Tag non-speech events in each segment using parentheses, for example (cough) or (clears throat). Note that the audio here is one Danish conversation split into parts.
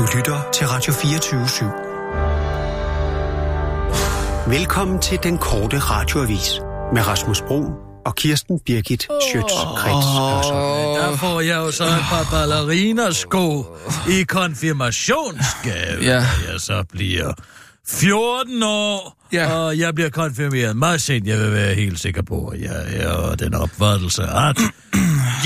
Du lytter til Radio 24 /7. Velkommen til den korte radioavis med Rasmus Bro og Kirsten Birgit Schøtz-Krets Hørsholm. Der får jeg jo så et par ballerinasko i konfirmationsgave, Ja. jeg så bliver 14 år, Ja. og jeg bliver konfirmeret meget sent. Jeg vil være helt sikker på, at jeg er den opfattelse, at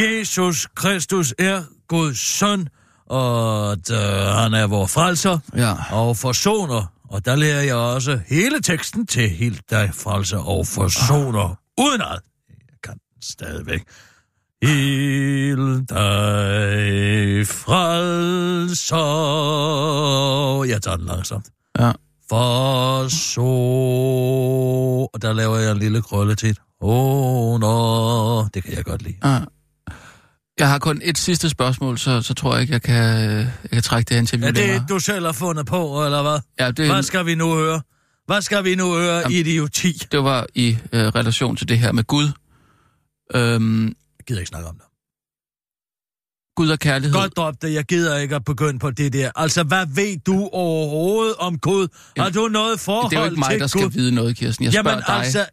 Jesus Kristus er Guds søn, og at øh, han er vores frelser Ja. og forsoner. Og der lærer jeg også hele teksten til helt dig frelser og forsoner, uden at jeg kan stadigvæk. Helt dig frelser. Jeg tager den langsomt. Ja. For så... Og der laver jeg en lille krølle til. Åh, oh, no. Det kan jeg godt lide. Ja. Jeg har kun et sidste spørgsmål, så, så tror jeg ikke, jeg kan, jeg kan trække det her interview Er det længere. du selv har fundet på, eller hvad? Ja, det, Hvad skal vi nu høre? Hvad skal vi nu høre, Jamen. idioti? det var i øh, relation til det her med Gud. Øhm, Jeg gider ikke snakke om det. Gud og kærlighed. Godt drop det, jeg gider ikke at begynde på det der. Altså, hvad ved du overhovedet om Gud? Har du noget forhold det er jo ikke mig, til der skal Gud? vide noget, Kirsten. Jeg spørger Jamen, dig. altså,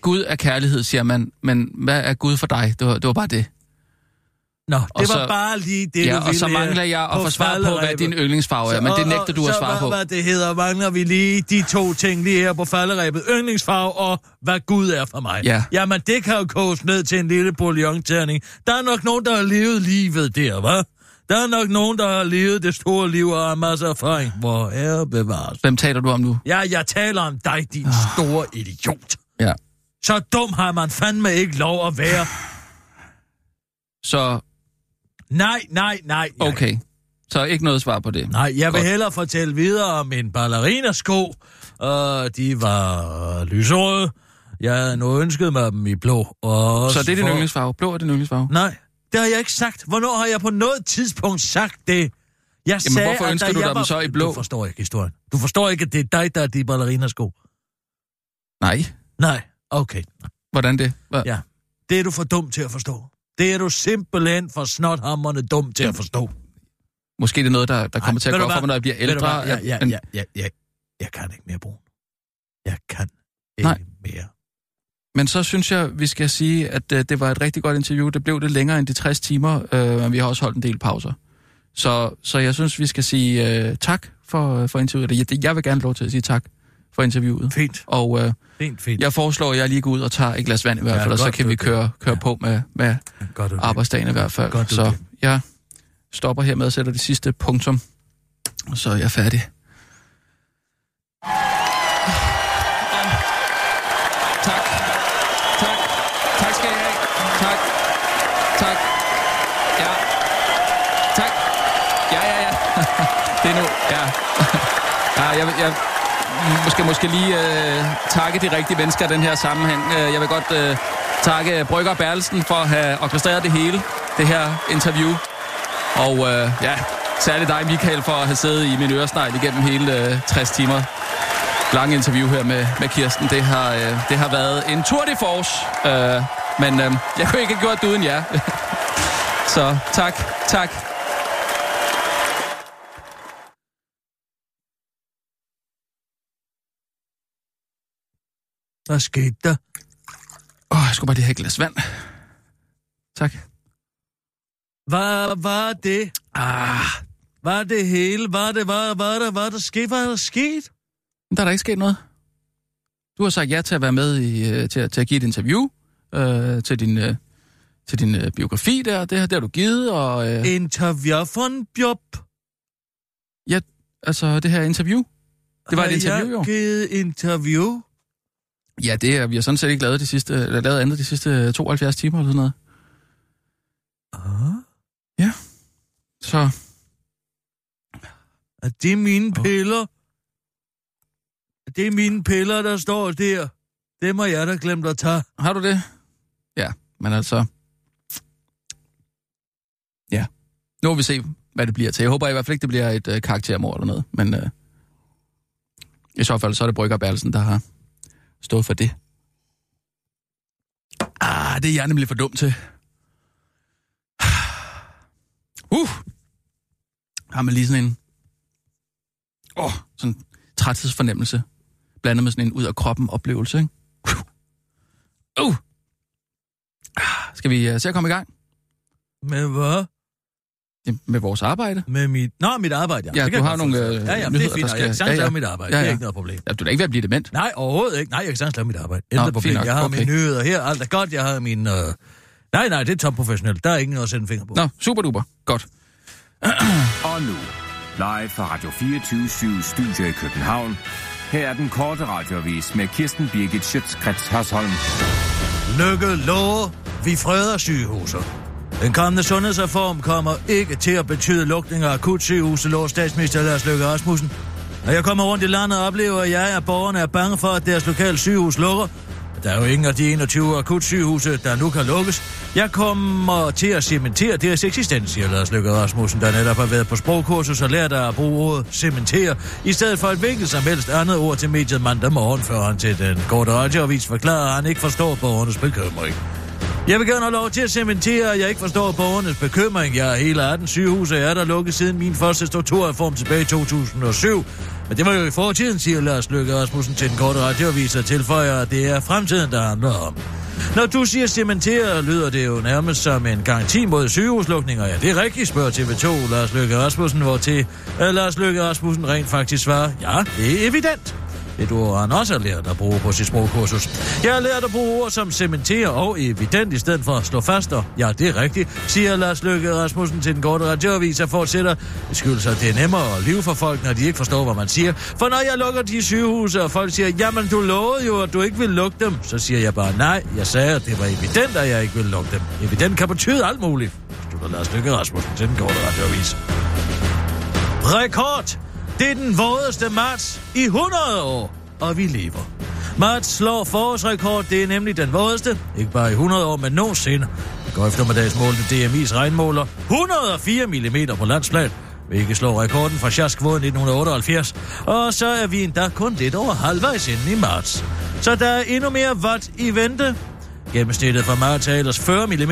Gud er kærlighed, siger man. Men hvad er Gud for dig? Det var, det var bare det. Nå, Og det var så- bare lige det, ja, du og ville så her mangler jeg at få svar på, hvad din yndlingsfarve er. Men det og- nægter du og at svare på. hvad det hedder, mangler vi lige de to ting lige her på falderæbet. Yndlingsfarve og hvad Gud er for mig. Ja. Jamen, det kan jo koges ned til en lille bouillon-terning. Der er nok nogen, der har levet livet der, hva'? Der er nok nogen, der har levet det store liv og har masser af erfaring. Hvor er bevares. Hvem taler du om nu? Ja, jeg taler om dig, din store idiot. Ja. Så dum har man fandme ikke lov at være. Så, Nej, nej, nej. nej. okay. Så ikke noget svar på det. Nej, jeg vil Godt. hellere fortælle videre om en ballerinasko. Og de var lyserøde. Jeg havde nu ønsket mig dem i blå. Og Så det er din for- yndlingsfarve. Blå er din yndlingsfarve. Nej, det har jeg ikke sagt. Hvornår har jeg på noget tidspunkt sagt det? Jeg Jamen, sagde, hvorfor at ønsker da du jeg dig dem var... så i blå? Du forstår ikke historien. Du forstår ikke, at det er dig, der er de ballerinasko. Nej. Nej, okay. Hvordan det? Hva? Ja, det er du for dum til at forstå. Det er du simpelthen for snothammerne dum til at forstå. Måske det er noget, der, der kommer Ej, til at gå op for mig, når jeg bliver ældre. Ja, ja, ja, ja, ja. Jeg kan ikke mere brun. Jeg kan ikke Nej. mere. Men så synes jeg, vi skal sige, at øh, det var et rigtig godt interview. Det blev det længere end de 60 timer, øh, men vi har også holdt en del pauser. Så, så jeg synes, vi skal sige øh, tak for, for interviewet. Jeg, jeg vil gerne lov til at sige tak for interviewet. Fint, Og øh, fint, fint. jeg foreslår, at jeg lige går ud og tager et glas vand i hvert Ja, fald, og så godt, kan vi køre, køre ja. på med, med Godt, arbejdsdagen i hvert fald. Godt, du så jeg stopper her med at sætte det sidste punktum, og så er jeg færdig. Tak. Tak. Tak skal I have. Tak. Tak. Ja. Tak. Ja, ja, ja. (laughs) Det er nu. Ja. (laughs) Ja, jeg, vil- jeg måske, måske lige øh, takke de rigtige mennesker i den her sammenhæng. Øh, jeg vil godt øh, takke Brygger Berlsen for at have orkestreret det hele, det her interview. Og øh, ja, særligt dig, Michael, for at have siddet i min øresnegl igennem hele øh, 60 timer lange interview her med, med Kirsten. Det har, øh, det har været en tour de force, øh, men øh, jeg kunne ikke have gjort det uden jer. (laughs) Så tak, tak. Hvad skete der? Åh, jeg skulle bare lige have et glas vand. Tak. Hvad var det? Ah, Var det hele? Var det, var, var der, var der sket? Hvad er der sket? der er der ikke sket noget. Du har sagt ja til at være med i, øh, til, at, til at give et interview øh, til din, øh, til din øh, biografi der. Det, det har du givet, og øh, Interview von Job. altså det her interview. Det var et Har interview, jeg jo. givet interview? Ja, det er, vi har sådan set ikke lavet de sidste, eller lavet andet de sidste 72 timer eller sådan noget. Ah, Så er det mine piller? Er det mine piller, der står der? Dem har jeg da glemt at tage. har du det? Ja, men altså... Ja, nu må vi se, hvad det bliver til. Jeg håber i hvert fald ikke, det bliver et øh, karaktermord eller noget, men øh, i så fald så er det Brygger Bertelsen, der har stået for det. Ah, det er jeg nemlig for dum til. Uh! Har man lige sådan en åh, sådan en træthedsfornemmelse, blandet med sådan en ud af kroppen oplevelse, ikke? Uh. Ah, Skal vi uh, se at komme i gang Med hvad? Ja, med vores arbejde? Med mit... Nå, mit arbejde, ja. Ja, Det du har nogle, øh, Ja, ja, det er nyheder, fint. der og Jeg kan skal- sagtens ja, ja. lave mit arbejde. Ja, Det er ja. ikke noget problem. Ja, du er da ikke ved at blive dement. Nej, overhovedet ikke. Nej, jeg kan sagtens lave mit arbejde. Intet Nå, problem. Jeg har Okay. mine nyheder her. Alt er godt. Jeg har min... Øh... Nej, nej, det er topprofessionelt. Der er ikke noget at sætte en finger på. Nå, super duper. Godt. (clears throat) Og nu, live fra Radio 24 Studio i København. Her er den korte radiovis med Kirsten Birgit Schøtzgrads Hasholm. Lykke lover, vi freder sygehuser. Den kommende sundhedsreform kommer ikke til at betyde lukninger af akutsygehuse, lå statsminister Lars Løkke Rasmussen. Når jeg kommer rundt i landet, oplever jeg, at borgerne er bange for, at deres lokale sygehus lukker. Der er jo ingen af de 21 akutsygehuse, der nu kan lukkes. Jeg kommer til at cementere deres eksistens, siger Lars Løkke Rasmussen, der netop har været på sprogkursus og lært at bruge ordet cementere, i stedet for et hvilket som helst andet ord til mediet mandag morgen, før han til den korte radioavis forklarer, at han ikke forstår borgernes bekymring. Jeg vil gerne have lov til at cementere, at jeg ikke forstår borgernes bekymring. Jeg er hele 18 sygehuse, er der lukket siden min første strukturreform tilbage i 2007. Men det var jo i fortiden, siger Lars Løkke Rasmussen til den korte radioavis og tilføjer, at det er fremtiden, der handler om. Når du siger cementere, lyder det jo nærmest som en garanti mod sygehuslukninger. Ja, det er rigtigt, spørger TV2 Lars Løkke Rasmussen, hvor til øh, Lars Løkke Rasmussen rent faktisk svarer, ja, det er evident. Et ord, han også har lært at bruge på sit sprogkursus. Jeg har lært at bruge ord som cementere og evident i stedet for at slå fast og, Ja, det er rigtigt, siger Lars Løkke Rasmussen til den korte radioavis og fortsætter. Det skyldes, at det er nemmere at leve for folk, når de ikke forstår, hvad man siger. For når jeg lukker de sygehuse, og folk siger, jamen du lovede jo, at du ikke vil lukke dem, så siger jeg bare, nej, jeg sagde, at det var evident, at jeg ikke ville lukke dem. Evident kan betyde alt muligt, slutter Lars Løkke Rasmussen til den korte radioavis. Rekord! Det er den vådeste marts i 100 år, og vi lever. Marts slår forårsrekord, det er nemlig den vådeste, ikke bare i 100 år, men nogensinde. I går eftermiddags målte DMI's regnmåler 104 mm på landsplan, hvilket slår rekorden fra Sjaskvåde 1978. Og så er vi endda kun lidt over halvvejs inden i marts. Så der er endnu mere vat i vente. Gennemsnittet for marts er ellers 40 mm,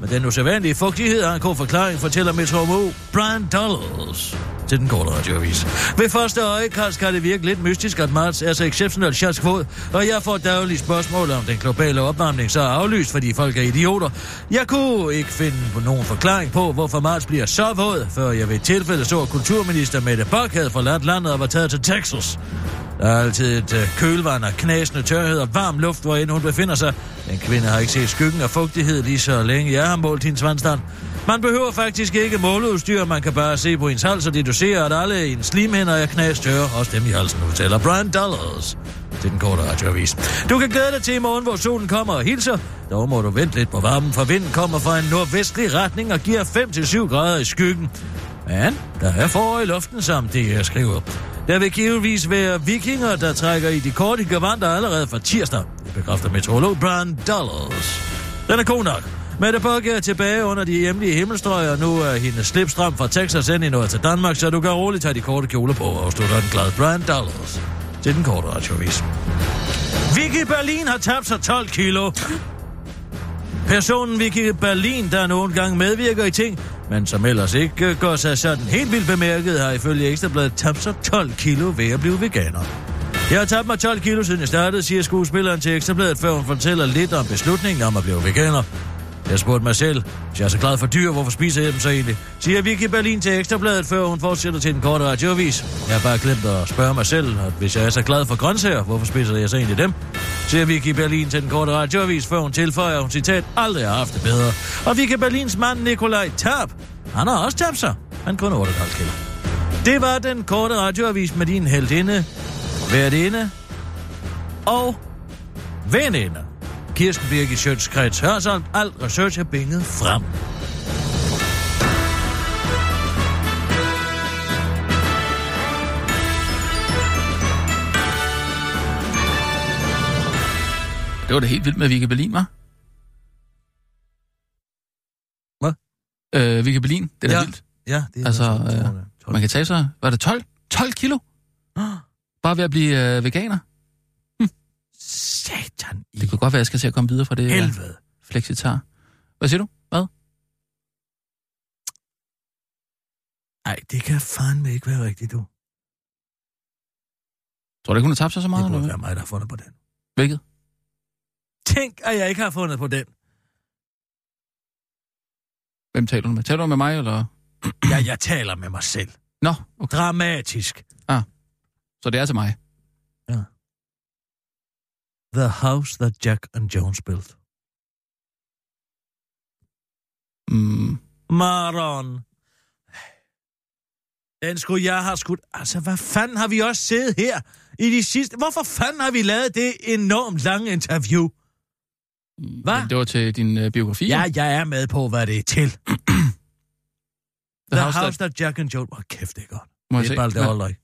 men den usædvanlige fugtighed har en god forklaring, fortæller meteorolog Brian Dollars til den korte radioavis. Ved første øjekast kan det virke lidt mystisk, at marts er så exceptionelt sjask våd, og jeg får daglige spørgsmål om den globale opvarmning så er aflyst, fordi folk er idioter. Jeg kunne ikke finde nogen forklaring på, hvorfor marts bliver så våd, før jeg ved et tilfælde så, at kulturminister Mette Bock havde forladt landet og var taget til Texas. Der er altid et øh, kølvand af knasende tørhed og varm luft, hvor end hun befinder sig. Den kvinde har ikke set skyggen af fugtighed lige så længe jeg har målt hendes vandstand. Man behøver faktisk ikke måleudstyr, man kan bare se på ens hals og deducere, at alle ens slimhænder er knastørre, også dem i halsen, fortæller Brian Dollars til den korte radioavis. Du kan glæde dig til i morgen, hvor solen kommer og hilser. Dog må du vente lidt på varmen, for vinden kommer fra en nordvestlig retning og giver 5-7 grader i skyggen. Men der er for i luften, som det jeg øh, skriver. Der vil givetvis være vikinger, der trækker i de korte gavanter allerede fra tirsdag. Det bekræfter meteorolog Brian Dollars. Den er god nok. Mette Bokke er tilbage under de hjemlige himmelstrøg, og nu er hendes slipstrøm fra Texas ind i noget til Danmark, så du kan roligt tage de korte kjoler på, og stå den glad Brian Dollars til den korte radiovis. Vicky Berlin har tabt sig 12 kilo. Personen Vicky Berlin, der nogle gange medvirker i ting, men som ellers ikke øh, gør sig sådan helt vildt bemærket, har ifølge Ekstrabladet tabt sig 12 kilo ved at blive veganer. Jeg har tabt mig 12 kilo siden jeg startede, siger skuespilleren til Ekstrabladet, før hun fortæller lidt om beslutningen om at blive veganer. Jeg spurgte mig selv, hvis jeg er så glad for dyr, hvorfor spiser jeg dem så egentlig? Siger Vicky Berlin til Ekstrabladet, før hun fortsætter til den korte radioavis. Jeg har bare glemt at spørge mig selv, at hvis jeg er så glad for grøntsager, hvorfor spiser jeg så egentlig dem? Siger Vicky Berlin til den korte radioavis, før hun tilføjer, at hun citat aldrig har haft det bedre. Og Vicky Berlins mand Nikolaj Tab, han har også tabt sig. Han kun 58 kilo. Det var den korte radioavis med din heldinde, værtinde og veninde. Kirsten Birgit Sjøtskreds Hørsholm. Alt research er binget frem. Det var da helt vildt med Vicky Berlin, var? Hvad? Øh, Vicky Berlin, det er da Ja. vildt. Ja, det er Altså, sådan, øh, Man kan tage sig, var det 12? 12 kilo? Bare ved at blive øh, veganer? Satan i Det kunne godt være, at jeg skal til at komme videre fra det helvede. flexitar. Hvad siger du? Hvad? Nej, det kan fandme ikke være rigtigt, du. Tror du ikke, hun har tabt sig så meget? Det burde være mig, der har fundet på den. Hvilket? Tænk, at jeg ikke har fundet på den. Hvem taler du med? Taler du med mig, eller? Jeg, jeg taler med mig selv. Nå, okay. Dramatisk. Så det er til mig. The house that Jack and Jones built. Mm. Maron. Den skulle jeg have skudt. Altså, hvad fanden har vi også siddet her i de sidste... Hvorfor fanden har vi lavet det enormt lange interview? Hvad? Men Det var til din øh, biografi. Ja, jeg er med på, hvad det er til. (clears throat) The, The house, House that... Jack and Jones... Åh, kæft, det er godt. Må det er bare det Hvad? holder ikke.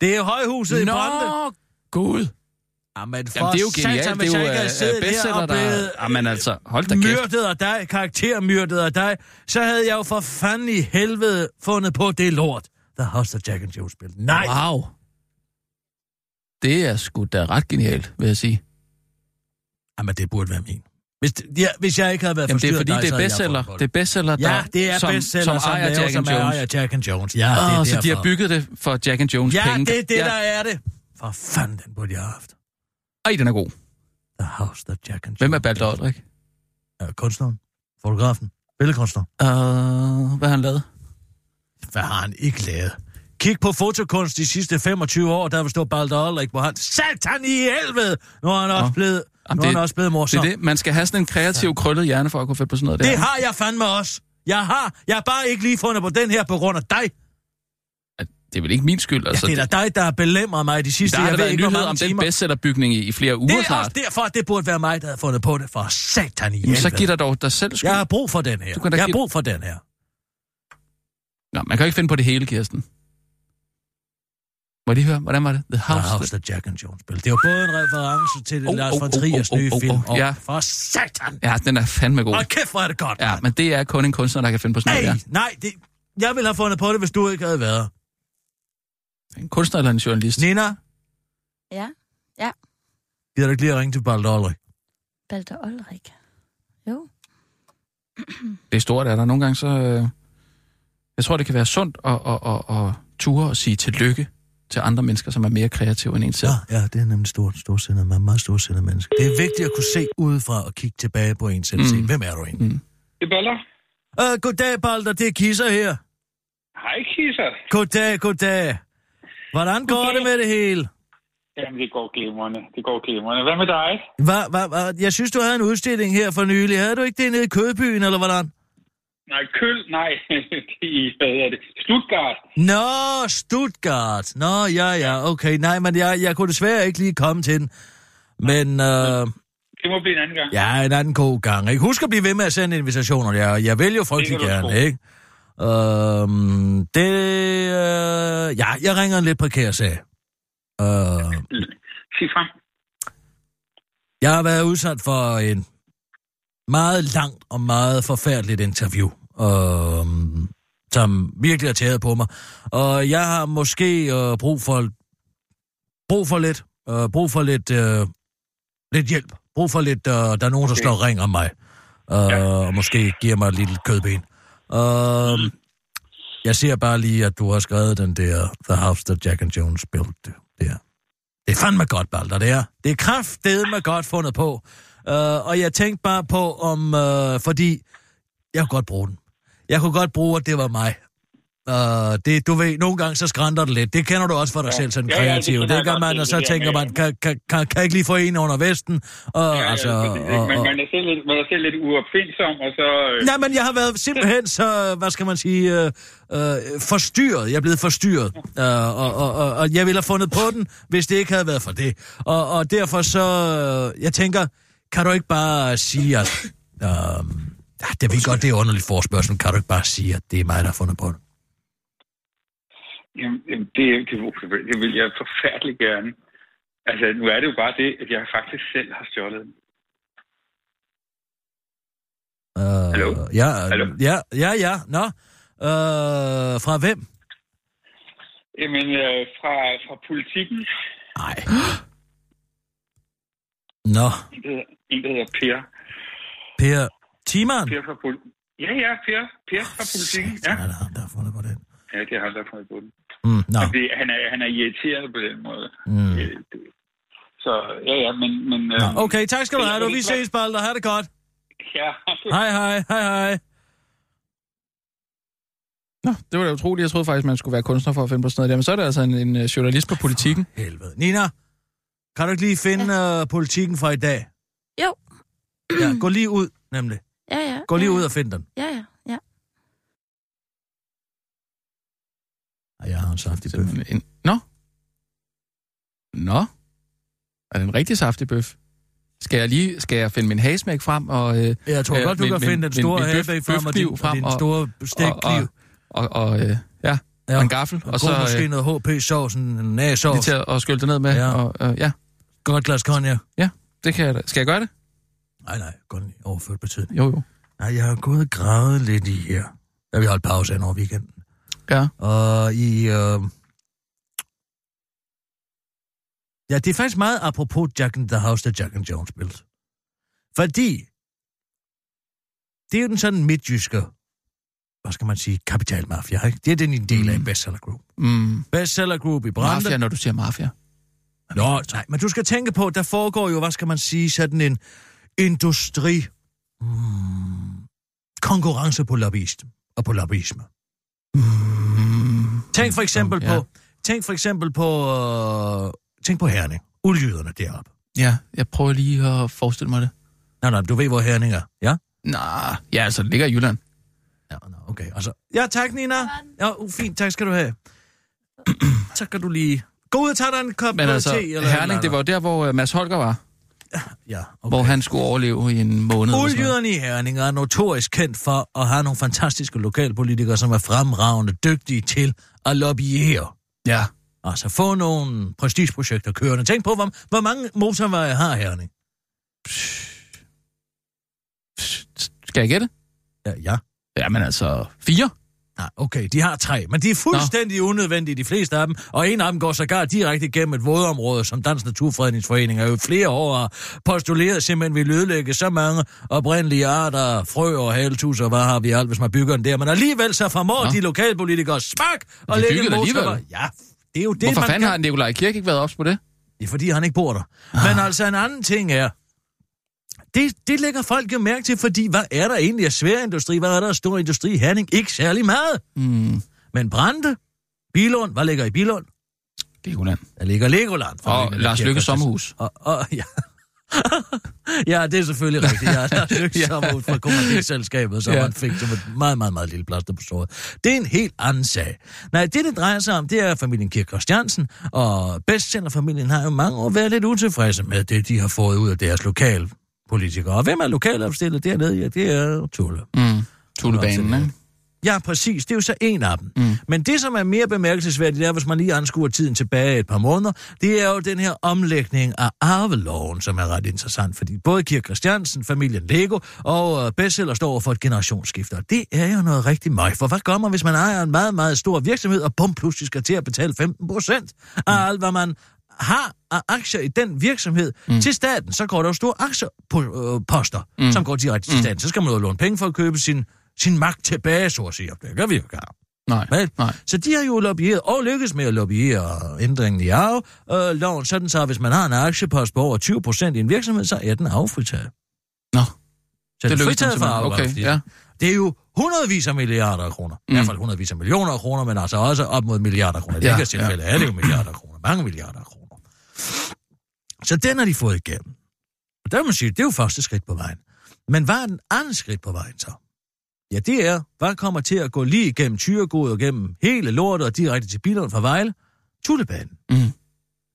Det er højhuset i Brande. Nå, gud. Jamen, for Jamen, det er jo satan, genialt. hvis Det er jeg jo ikke havde øh, bestseller, der... Jamen altså, hold da kæft. myrdet af dig, karaktermyrdet af dig, så havde jeg jo for fanden i helvede fundet på det lort. The House Jack and Jones spillede. Nej, Wow. Det er sgu da ret genialt, vil jeg sige. Jamen, det burde være min. Hvis, ja, hvis jeg ikke havde været Jamen, det er forstyrret fordi, dig, det er jeg bestseller. Det er bestseller, der, Ja, det er som, bestseller, som, som, ejer laver, Jack som and Jones. ejer Jack and Jones. Ja, det er så de har derfor. bygget det for Jack and Jones Ja, det penge. er det, der er det. For fanden, den burde jeg have haft. Ej, den er god. The House that Jack and. Hvem er Balder Oldrik? Ja, kunstneren. Fotografen. Billedkunstner. Uh, hvad har han lavet? Hvad har han ikke lavet? Kig på fotokunst de sidste 25 år, der vil stå Balder Ulrik på han. Satan i helvede! Nu er han også Nå. blevet, Jamen, nu er han det- også blevet Det morsom. er det. Man skal have sådan en kreativ, krøllet hjerne for at kunne finde på sådan noget der. Det har jeg fandme også. Jeg har. Jeg har bare ikke lige fundet på den her på grund af dig. Det er vel ikke min skyld. Ja, Altså, det er da dig, der har belemret mig de sidste, der jeg ved ikke, hvor nyhed mange om den timer. bestsellerbygning i, i flere uger Det er snart. også derfor, at det burde være mig, der havde fundet på det. For satan i Jamen, så giv dig dog dig selv skyld. Jeg har brug for den her. Du kan da Jeg har give- brug for den her. Nå, man kan jo ikke finde på det hele, Kirsten. Må jeg lige høre, hvordan var det? The The House. House that Jack and Jones spillede. Det var både en reference til Oh, Lars oh, von oh, Triers oh, nye oh, oh, film. oh, Og ja. for satan. Ja, den er fandme god. Hold kæft, hvor er det godt. Ja, men det er kun en kunstner, der kan finde på sådan Ej, noget nej, det, jeg ville have fundet på det, hvis du ikke havde været. En kunstner eller en journalist? Nina, Ja, gider du ikke lige at ringe til Balder Ulrik? Balder Olrik. Jo. (clears throat) Det er stort, er der nogle gange så... Øh, jeg tror, det kan være sundt at, at, at, at ture og sige tillykke til andre mennesker, som er mere kreative end en selv. Ja, ja, det er nemlig stort, storsindet, man er meget storsindet menneske. Det er vigtigt at kunne se udefra og kigge tilbage på en selv. Mm. Se, hvem er du egentlig? Mm. Det baller. Uh, goddag, Balder, det er Kisser her. Hej, Kisser. Goddag, goddag. Hvordan går Goddag. det med det hele? Jamen, det går glimrende. Det går glimrende. Hvad med dig? Hva, hva, hva? Jeg synes, du havde en udstilling her for nylig. Havde du ikke det nede i Kødbyen, eller hvordan? Nej, køl. Nej, (laughs) hvad er det? Stuttgart. Nå, Stuttgart. Nå, ja, ja, okay. Nej, men jeg, jeg kunne desværre ikke lige komme til den. Men øh, Det må blive en anden gang. ja, en anden god gang. Ikke? Husk at blive ved med at sende invitationer. Jeg, jeg vil jo frygtelig gerne, ikke? Øhm, det... Øh, ja, jeg ringer en lidt prekær sag. Øh, Sig jeg har været udsat for en meget langt og meget forfærdeligt interview, øh, som virkelig har taget på mig. Og jeg har måske øh, brug for brug for lidt, øh, brug for lidt, øh, lidt hjælp. Brug for lidt, øh, der er nogen, der Okay. står og ringer mig. Øh, Ja. Og måske giver mig et lille kødben. Øh, jeg ser bare lige, at du har skrevet den der The House That Jack and Jones Built. Det, der. det er fandme godt, Balder, det er. Det er kraftedeme godt fundet på. Uh, og jeg tænkte bare på, om... Uh, fordi jeg kunne godt bruge den. Jeg kunne godt bruge, at det var mig. Uh, det, du ved, nogle gange så skrænder det lidt. Det kender du også for dig Ja. selv, sådan Ja, ja, det kreativ. det, jeg gør man, og så det tænker man, kan, kan, kan, kan jeg ikke lige få en under vesten? Og, Ja, altså, ja, og, fordi det- og, man, man, er selv lidt, man er selv lidt uopfindsom, og så... Øh, Nej, men jeg har været simpelthen så, hvad skal man sige, øh, øh, forstyrret. Jeg er blevet forstyrret. Øh, og, og, og, og jeg ville have fundet på den, hvis det ikke havde været for det. Og, og derfor så, øh, jeg tænker, kan du ikke bare sige, at... Øh, det ved godt, det er underligt forspørgsel. Kan du ikke bare sige, at det er mig, der har fundet på det? Jamen, jamen, det, det, det vil jeg forfærdeligt gerne. Altså, nu er det jo bare det, at jeg faktisk selv har stjålet den. Øh, Hallo? Ja, Hallo? ja, ja, ja. Nå. Øh, fra hvem? Jamen, øh, fra, fra politikken. Nej. Nå, En, der hedder, en, der hedder Per. Per Timan. Per fra pol- Ja, ja, Per. Per fra politikken. Ja. Ja, det er ham, der har fundet på det. ja, det er ham, der har fundet på den. Mm. Og det, han, er, han er irriterende på den måde. Mm. Øh, Så ja, ja, men... men Nå, øhm, okay, tak skal du have. Du, vi ses, Balder. Ha' det godt. Ja, (laughs) Hej, hej, hej, hej. Nå, det var da utroligt. Jeg troede faktisk, man skulle være kunstner for at finde på sådan noget der. Men så er det altså en, en øh, journalist på politikken. Helvede. Nina, kan du ikke lige finde uh, politikken fra i dag? Jo. Ja, gå lige ud, nemlig. Ja, ja. Gå lige ja. ud og find den. Ja, ja, ja. Ej, jeg har en saftig bøf. En, nå? Nå? Er det en rigtig saftig bøf? Skal jeg lige skal jeg finde min hagesmæk frem og, øh, Jeg tror Ja, godt, du men- kan finde den store habæk frem og din, frem din og- store stegkniv. og, og øh, ja, Ja. og en gaffel, Og, og så måske øh, noget HP-sovs, en lige næsovs, til at, skylde det ned med. Ja. Ja. Og, øh, ja, godt glas cognac. det kan jeg da. Skal jeg gøre det? Nej, nej, kun overført betydning. Jo, jo. Nej, jeg har gået og gravet lidt i her. Ja, vi holdt pause hen over weekenden. Ja. Og i... Øh... Ja, det er faktisk meget apropos Jack in the House, der Jack and Jones spillede. Fordi... Det er jo den sådan midtjyske, hvad skal man sige, kapitalmafia, ikke? Det er den en del af Mm. bestseller group. Mm, Bestseller group i Brande. mafia, når du siger mafia. Nå, nej, men du skal tænke på, der foregår jo, hvad skal man sige, sådan en industri... Hmm, konkurrence på lobbyist og på lobbyisme. Mm, Tænk for eksempel Ja. på... Tænk for eksempel på... Øh, tænk på Herning. Uldjyderne deroppe. ja, jeg prøver lige at forestille mig det. Nej, nej, du ved, hvor Herning er. Ja? Nej, ja, altså, det ligger i Jylland. Ja, nå, okay. Altså, ja, tak, Nina. Ja, uh, fint, tak skal du have. (clears throat) så kan du lige... Gå ud og tage dig en kop Men altså, te. Eller Herning, det var der, hvor øh, Mads Holger var. Ja, Okay. Hvor han skulle overleve i en måned. eller. Uldjyderne i Herning er notorisk kendt for at have nogle fantastiske lokalpolitikere, som er fremragende dygtige til at lobbyere. Ja. Altså få nogle prestigeprojekter kørende. Tænk på, hvor, hvor mange motorveje har Herning? Skal jeg gætte? Ja, ja. Jamen altså, fire. Nej, okay, de har tre, men de er fuldstændig Nå. unødvendige, de fleste af dem, og en af dem går sågar direkte igennem et vådområde, som Dansk Naturfredningsforening er jo flere år har postuleret, simpelthen vil ødelægge så mange oprindelige arter, frø og haletus, og hvad har vi alt, hvis man bygger den der, men alligevel så formår Nå. de lokalpolitikere smak og lægge en motorvej. Ja, det er jo det, Hvorfor man fanden kan. har Nikolaj Kirk ikke været ops på det? Det er fordi, han ikke bor der. Men altså, en anden ting er, det, det lægger folk jo mærke til, fordi hvad er der egentlig af svær industri? Hvad er der af stor industri i Herning? Ikke særlig meget. Mm, Men Brande, Bilund, hvad ligger i Bilund? Legoland. Der ligger Legoland. Og familien Lars Lykke sommerhus. Og, og, ja. (laughs) ja, det er selvfølgelig rigtigt. Ja, Lars Lykke (laughs) Ja. sommerhus fra kommanditselskabet, som Ja. man fik som et meget, meget, meget lille plaster på såret. Det er en helt anden sag. Nej, det, det drejer sig om, det er familien Kirk Christiansen, og bestsellerfamilien har jo mange år været lidt utilfredse med det, de har fået ud af deres lokale politikere. Og hvem er lokalopstillet dernede? Ja, det er Tulle. Mm, Tulebanen, ikke? Ja, præcis. Det er jo så en af dem. Mm. Men det, som er mere bemærkelsesværdigt, er, hvis man lige anskuer tiden tilbage et par måneder, det er jo den her omlægning af arveloven, som er ret interessant, fordi både Kirk Christiansen, familien Lego og øh, bestseller står for et generationsskifte. Og det er jo noget rigtig møg, for hvad gør man, hvis man ejer en meget, meget stor virksomhed, og bum, pludselig skal til at betale 15 procent af alt, hvad man har aktier i den virksomhed mm. til staten, så går der jo store aktieposter, mm. som går direkte til staten. Så skal man jo låne penge for at købe sin, sin magt tilbage, så at sige. Det gør vi jo ikke. Nej, Vel? nej. Så de har jo lobbyeret og lykkes med at lobbyere ændringen i arv. Øh, loven sådan så, at hvis man har en aktiepost på over 20 procent i en virksomhed, så er den affritaget. Nå, Så det er dem fritaget for simpelthen. Okay, ja. Det er jo hundredvis af milliarder af kroner. Mm. I hvert fald hundredvis af millioner af kroner, men altså også op mod milliarder af kroner. I Ja, det her tilfælde er det jo milliarder af kroner. Mange milliarder af kroner. Så den har de fået igennem. Og der vil man sige, det er jo første skridt på vejen. Men hvad er den anden skridt på vejen så? Ja, det er, hvad kommer til at gå lige igennem Tyregod og gennem hele lortet og direkte til bilerne fra Vejle? Tullebanen. Mm.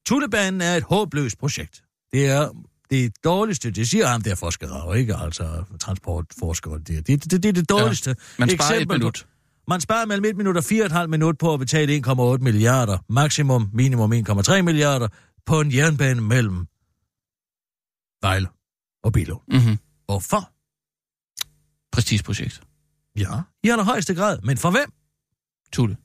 Tullebanen er et håbløst projekt. Det er det dårligste, det siger ham der forskere, ikke? Altså transportforskere. Det, det, det, det er det dårligste Man sparer et eksempel på- minut. Man sparer mellem 1 minut og 4,5 minut på at betale 1,8 milliarder, maksimum minimum 1,3 milliarder, på en jernbane mellem Vejle og Bilund. Mm-hmm. Hvorfor? Prestigeprojekt. Ja, i allerhøjeste grad. Men for hvem? Tulle.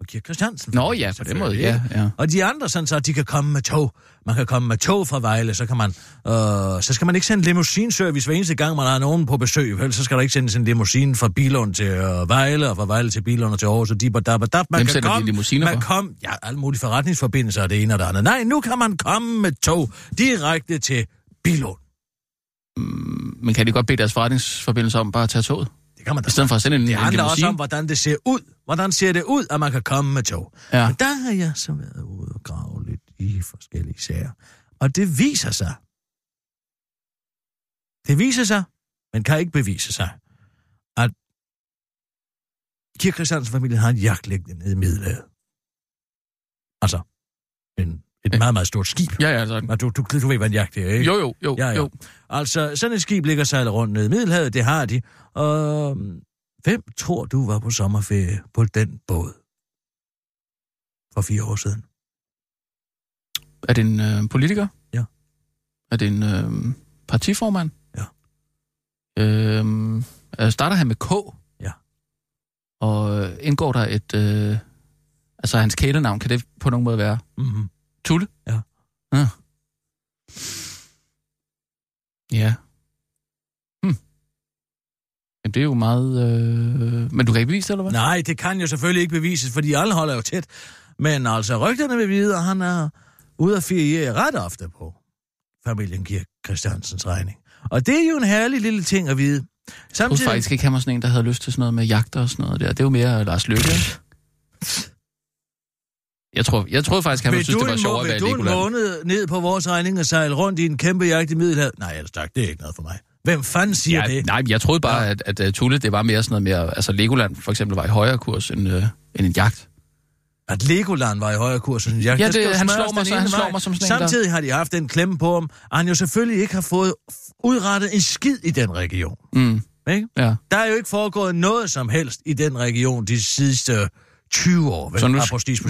På Kirk Christiansen. Nå ja, på den måde, ja. ja. Og de andre, sådan så, at de kan komme med tog. Man kan komme med tog fra Vejle, så kan man... Øh, så skal man ikke sende limousinservice hver eneste gang, man har nogen på besøg. Vel, så skal der ikke sendes en limousin fra Bilund til øh, Vejle, og fra Vejle til Bilund og til Aarhus, og dip og dab og. Man Hvem kan sender de komme, limousiner man kom, ja, alle mulige forretningsforbindelser og det ene og det andet. Nej, nu kan man komme med tog direkte til Bilund. Men kan de godt bede deres forretningsforbindelse om bare at tage toget? Det kan man da I stedet for at sende en, Det en handler også om, hvordan det ser ud. Hvordan ser det ud, at man kan komme med tog. Ja. Men der har jeg så været ude og grave lidt i forskellige sager. Og det viser sig. Det viser sig, men kan ikke bevise sig, at Kirk familie har en jagtlæggende nede i Middelhavet. Altså, en, et meget, meget stort skib. Ja, ja, sådan. Og Du, du, du ved, hvad en jagt er, ikke? Jo, jo, jo, Ja, ja. jo. Altså, sådan et skib ligger sejler rundt ned i Middelhavet, det har de. Og hvem tror du var på sommerferie på den båd? For fire år siden. Er det en øh, politiker? Ja. Er det en øh, partiformand? Ja. Øh, øh, starter han med K? Ja. Og øh, indgår der et... Øh, altså hans kælenavn, kan det på nogen måde være Mm-hmm. Tulle? Ja. Ja. Ja. Hm. Jamen, det er jo meget... Øh... Men du kan ikke bevise det, eller hvad? Nej, det kan jo selvfølgelig ikke bevises, fordi alle holder jo tæt. Men altså, rygterne vil vide, at han er ude at feriere ret ofte på familien Kirk Christiansens regning. Og det er jo en herlig lille ting at vide. Jeg troede Samtidig... faktisk ikke, han var sådan en, der havde lyst til sådan noget med jagter og sådan noget der. Det er jo mere Lars Løkke. (laughs) Jeg, tror, jeg troede faktisk, han ville Vil synes, det var en, sjovt at vil være du en Legoland. måned ned på vores regning og sejle rundt i en kæmpe jagt i Middelhavet? Nej, ellers tak, det er ikke noget for mig. Hvem fanden siger Ja, det? nej, jeg troede bare, at, at, at Tulle, det var mere sådan noget mere... Altså, Legoland for eksempel var i højere kurs end, øh, end en jagt. At Legoland var i højere kurs end jagt. Ja, det- han slår mig så- han slår mig som sådan en, der- Samtidig har de haft den klemme på ham, at han jo selvfølgelig ikke har fået udrettet en skid i den region. Mm, Ikke? ja. Der er jo ikke foregået noget som helst i den region de sidste 20 år. Vel? Så nu,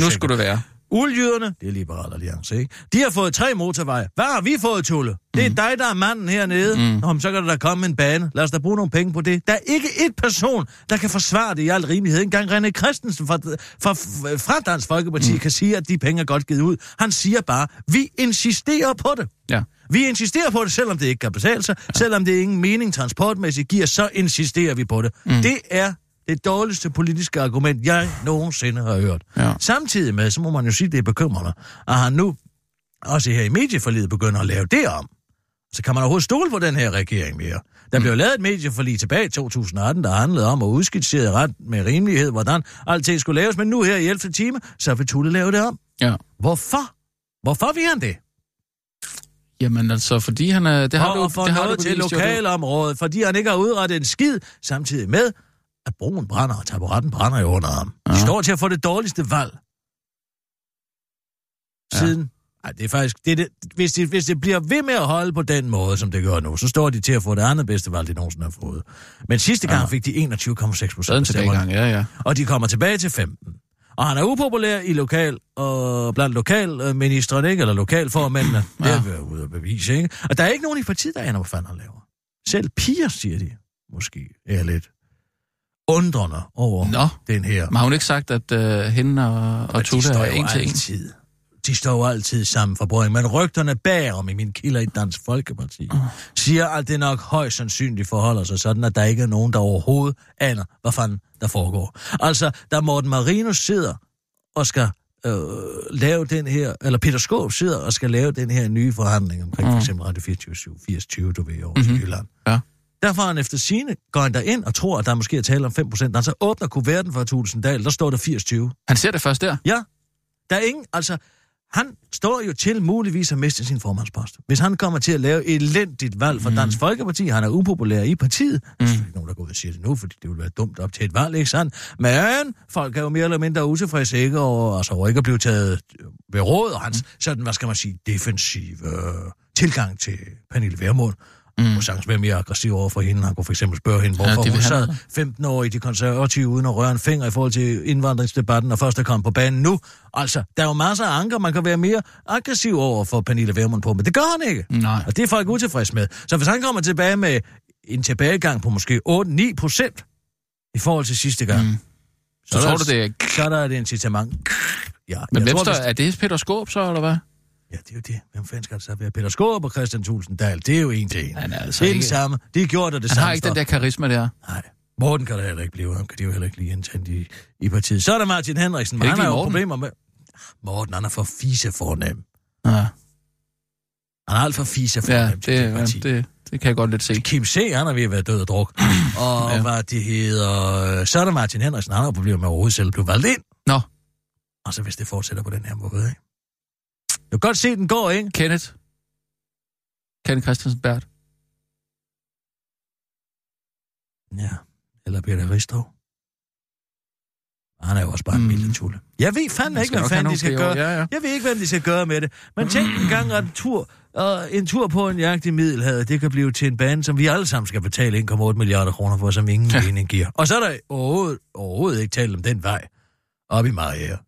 nu skulle det være. Uldjyderne, det er Liberal Alliance, ikke? De har fået tre motorveje. Hvad har vi fået, Tulle? Det er Mm. dig, der er manden hernede. Mm. Nå, så kan der da komme en bane. Lad os da bruge nogle penge på det. Der er ikke et person, der kan forsvare det i al rimelighed. Engang René Christensen fra, fra, fra Dansk Folkeparti mm. kan sige, at de penge er godt givet ud. Han siger bare, vi insisterer på det. Ja. Vi insisterer på det, selvom det ikke kan betale sig. Ja. Selvom det ingen mening transportmæssigt giver, så insisterer vi på det. Mm. Det er det dårligste politiske argument, jeg nogensinde har hørt. Ja. Samtidig med, så må man jo sige, det er bekymrende, at han nu også her i medieforliget begynder at lave det om. Så kan man overhovedet stole på den her regering mere. Der blev lavet et medieforlig tilbage i 2018, der handlede om at udskitsere ret med rimelighed, hvordan alting skulle laves, men nu her i 11. time, så vil Tulle lave det om. Ja. Hvorfor? Hvorfor vil han det? Jamen altså, fordi han er... Det har og, du, og få det har noget du til lokalområdet, fordi han ikke har udrettet en skid, samtidig med, at broen brænder, og taburetten brænder jo under ham. De Ja. står til at få det dårligste valg. Ja. Siden... Ej, det er faktisk... Det det, hvis, det, hvis det bliver ved med at holde på den måde, som det gør nu, så står de til at få det andet bedste valg, de nogensinde har fået. Men sidste gang Ja. fik de 21,6 procent tilbagegang, ja, ja. og de kommer tilbage til 15. Og han er upopulær i lokal og blandt lokalministerne, ikke? Eller lokalformændene. (clears throat) Ja. Det Ja. er vi ude at bevise, ikke? Og der er ikke nogen i partiet, der aner, hvad fanden han laver. Selv piger, siger de, måske er lidt undrende over Nå, den her. men har hun ikke sagt, at øh, hende og, og står er en til en? altid. De står jo altid sammen for brødring, men rygterne bagom i min kilder i Dansk Folkeparti siger, at det nok højst sandsynligt forholder sig sådan, at der ikke er nogen, der overhovedet aner, hvad fanden der foregår. Altså, da Morten Marinus sidder og skal øh, lave den her, eller Peter Skåb sidder og skal lave den her nye forhandling omkring mm. for eksempel Radio 24 80-20, du ved, over mm-hmm. Mhm. Jylland. Ja. Derfor er han efter sine går han ind og tror, at der måske er tale om 5 procent. Når han så åbner kuverten for Tulsendal, der står der 80-20. Han ser det først der. Ja, der er ingen, altså, han står jo til muligvis at miste sin formandspost. Hvis han kommer til at lave et elendigt valg for Dansk Folkeparti, han er upopulær i partiet, mm. der er ikke nogen, der går ud og siger det nu, fordi det vil være dumt op til et valg, ikke sandt? Men folk er jo mere eller mindre utilfredse, ikke? Og, altså, over ikke at blive taget ved råd, og hans, sådan, hvad skal man sige, defensiv øh, tilgang til Pernille Vermund. Mm. Hun sagtens være mere aggressiv over for hende. Han kunne for eksempel spørge hende, hvorfor ja, hun sad da. 15 år i de konservative uden at røre en finger i forhold til indvandringsdebatten, og først er kommet på banen nu. Altså, der er jo masser af anker, man kan være mere aggressiv over for Pernille Vermund på, men det gør han ikke. Nej. Og det er folk utilfredse med. Så hvis han kommer tilbage med en tilbagegang på måske 8-9 procent i forhold til sidste gang, mm. Så tror du, det er... Så er der et incitament. Ja, Men hvem står, hvis- er det Peter Skåb så, eller hvad? Ja, det er jo det. Hvem fanden skal det så være? Peter Skåb og Christian Tulsendal, det er jo en til en. Han er altså det er ikke- det samme. De har gjort det, det Han samme har ikke den der karisma der. Nej. Morten kan der heller ikke blive. Ham kan de jo heller ikke lige indtændt i, i partiet. Så er der Martin Henriksen. Men Han ikke har jo problemer med... Morten, han er for fise fornem. Ja, Han er alt for fise ja fornem til det, det ja, det, det kan jeg godt lidt se. Kim C., han er ved at være død og druk. (clears throat) Og Ja. ja. hvad det hedder... Så er der Martin Henriksen, han har problemer med at overhovedet selv blive valgt ind. Nå, Og så hvis det fortsætter på den her måde, ikke? Du kan godt se, den går, ikke? Kenneth. Kenneth Christensen Bært. Ja. Eller Peter Ristow. Han er jo også bare en Mm. mm. lille tulle. Jeg ved fandme ikke, hvad fanden de skal gøre. Ja, ja. Jeg ved ikke, hvad de skal gøre med det. Men tænk en gang, at en tur, uh, en tur på en jagt i Middelhavet, det kan blive til en bane, som vi alle sammen skal betale 1,8 milliarder kroner for, som ingen Ja. mening giver. Og så er der overhovedet, overhovedet ikke talt om den vej op i Mariager.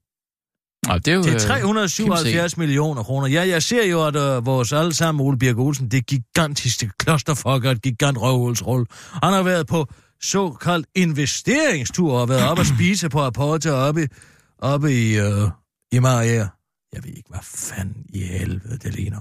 Nå, det er jo... Til øh, 377 millioner kroner. Ja, jeg ser jo, at uh, vores allesammen Ole Birk Olsen, det gigantiske klosterfucker, et gigant røvhulsrulle. Han har været på såkaldt investeringstur og været op og spise på Aporta oppe, i- oppe i, uh, i Mariager. Jeg ved ikke, hvad fanden i helvede det ligner.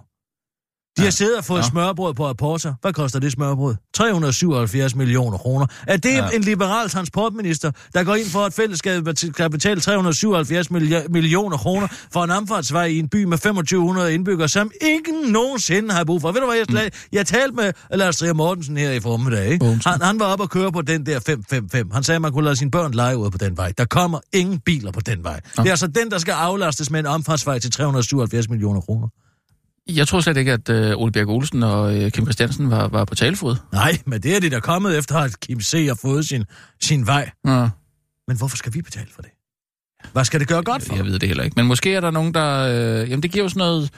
De har siddet og fået Nå. smørbrød på Aporta. Hvad koster det smørbrød? 377 millioner kroner. Er det Ja. ja. en liberal transportminister, der går ind for, at fællesskabet skal betale 377 milli- millioner kroner for en omfartsvej i en by med 2500 indbyggere, som ingen nogensinde har brug for? Ved du hvad, jeg, mm. jeg talte med Lars Trier Mortensen her i formiddag. Ikke? Han, han var oppe og køre på den der 555. Han sagde, at man kunne lade sine børn lege ud på den vej. Der kommer ingen biler på den vej. Det er altså den, der skal aflastes med en omfartsvej til 377 millioner kroner. Jeg tror slet ikke, at øh, Ole Bjerg Olsen og øh, Kim Christiansen var, var på talefod. Nej, men det er de der kommet efter, at Kim C. har fået sin, sin vej. Ja, Men hvorfor skal vi betale for det? Hvad skal det gøre godt for? jeg ved det heller ikke. Men måske er der nogen, der... Øh, jamen, det giver jo sådan noget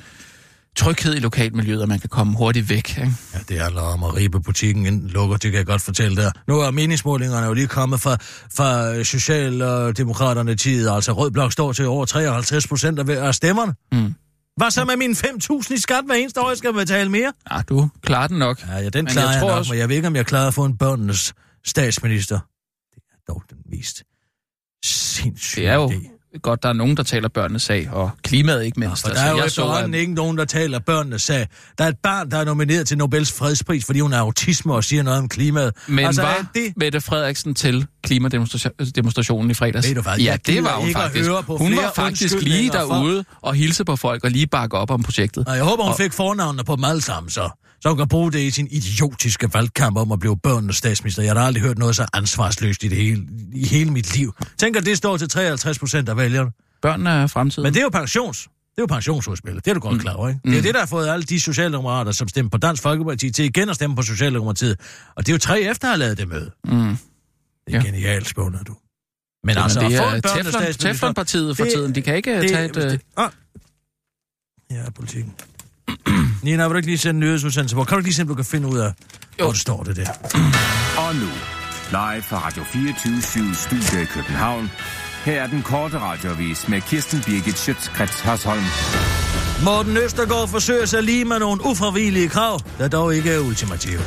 tryghed i lokalmiljøet, at man kan komme hurtigt væk. Ikke? Ja, det handler om at ribe butikken inden den lukker, det kan jeg godt fortælle der. Nu er meningsmålingerne jo lige kommet fra, fra Socialdemokraterne tid, altså Rød Blok står til over 53 procent af, af stemmerne. Mm. Hvad så med mine 5.000 i skat hver eneste år, jeg skal betale mere? Ja, du klarer den nok. Ja, ja den Men klarer jeg jeg, tror nok, også- men jeg ved ikke, om jeg klarer at få en børnenes statsminister. Det er dog den mest sindssyge Det er jo idé. Godt, der er nogen, der taler børnenes sag, og klimaet ikke mindst. For der er jo jeg så, at- ikke nogen, der taler børnenes sag. Der er et barn, der er nomineret til Nobels fredspris, fordi hun har autisme og siger noget om klimaet. Men altså, var det... Mette Frederiksen til klimademonstrationen i fredags? Ved du hvad, ja, det var hun faktisk. Hun var faktisk lige undskyldninger for- derude og hilse på folk og lige bakke op om projektet. Og jeg håber, hun Og- fik fornavnene på dem alle sammen, så. Så hun kan bruge det i sin idiotiske valgkamp om at blive børnenes statsminister. Jeg har aldrig hørt noget så ansvarsløst i, det hele, i hele mit liv. Tænk, at det står til 53 procent af vælgerne. Børnene er fremtiden. Men det er jo pensions. Det er jo pensionsudspillet. Det er du godt klar over, ikke? Det er det, der har fået alle de socialdemokrater, som stemmer på Dansk Folkeparti, til igen at stemme på Socialdemokratiet. Og det er jo tre efter at have lavet det med. Mm. Det er Ja. genialt spundet, du. Men Jamen, altså, det er Teflon, Teflon-partiet for Det- tiden. De kan ikke det, tage et... hvis øh, det, ah. Ja, politikken. Nina, vil du ikke lige sende en nyhedsudsendelse på? Kan du ikke lige se, om du kan finde ud af, Jo. hvor det står det der? Og nu, live fra Radio 24 Studio i København. Her er den korte radiovis med Kirsten Birgit Schøtzgrads Hasholm. Morten Østergaard forsøger sig lige med nogle ufravigelige krav, der dog ikke er ultimative.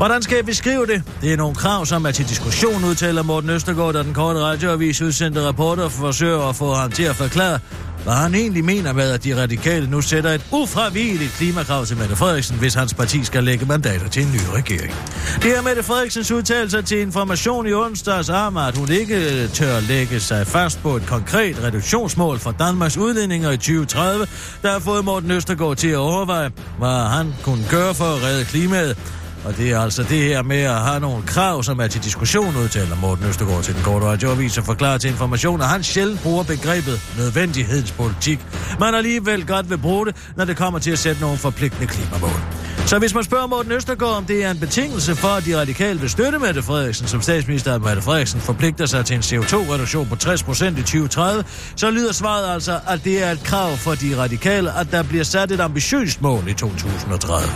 Hvordan skal jeg beskrive det? Det er nogle krav, som er til diskussion, udtaler Morten Østergaard, da den korte radioavis udsendte rapporter forsøger at få ham til at forklare, hvad han egentlig mener med, at de radikale nu sætter et ufravigeligt klimakrav til Mette Frederiksen, hvis hans parti skal lægge mandater til en ny regering. Det er Mette Frederiksens udtalelse til information i onsdags om, at hun ikke tør lægge sig fast på et konkret reduktionsmål for Danmarks udledninger i 2030, der har fået Morten Østergaard til at overveje, hvad han kunne gøre for at redde klimaet. Og det er altså det her med at have nogle krav, som er til diskussion, udtaler Morten Østergaard til den korte radioavis og forklarer til information, at han sjældent bruger begrebet nødvendighedspolitik, men alligevel godt vil bruge det, når det kommer til at sætte nogle forpligtende klimamål. Så hvis man spørger Morten Østergaard, om det er en betingelse for, at de radikale vil støtte Mette Frederiksen som statsminister, at Mette Frederiksen forpligter sig til en CO2-reduktion på 60% i 2030, så lyder svaret altså, at det er et krav for de radikale, at der bliver sat et ambitiøst mål i 2030.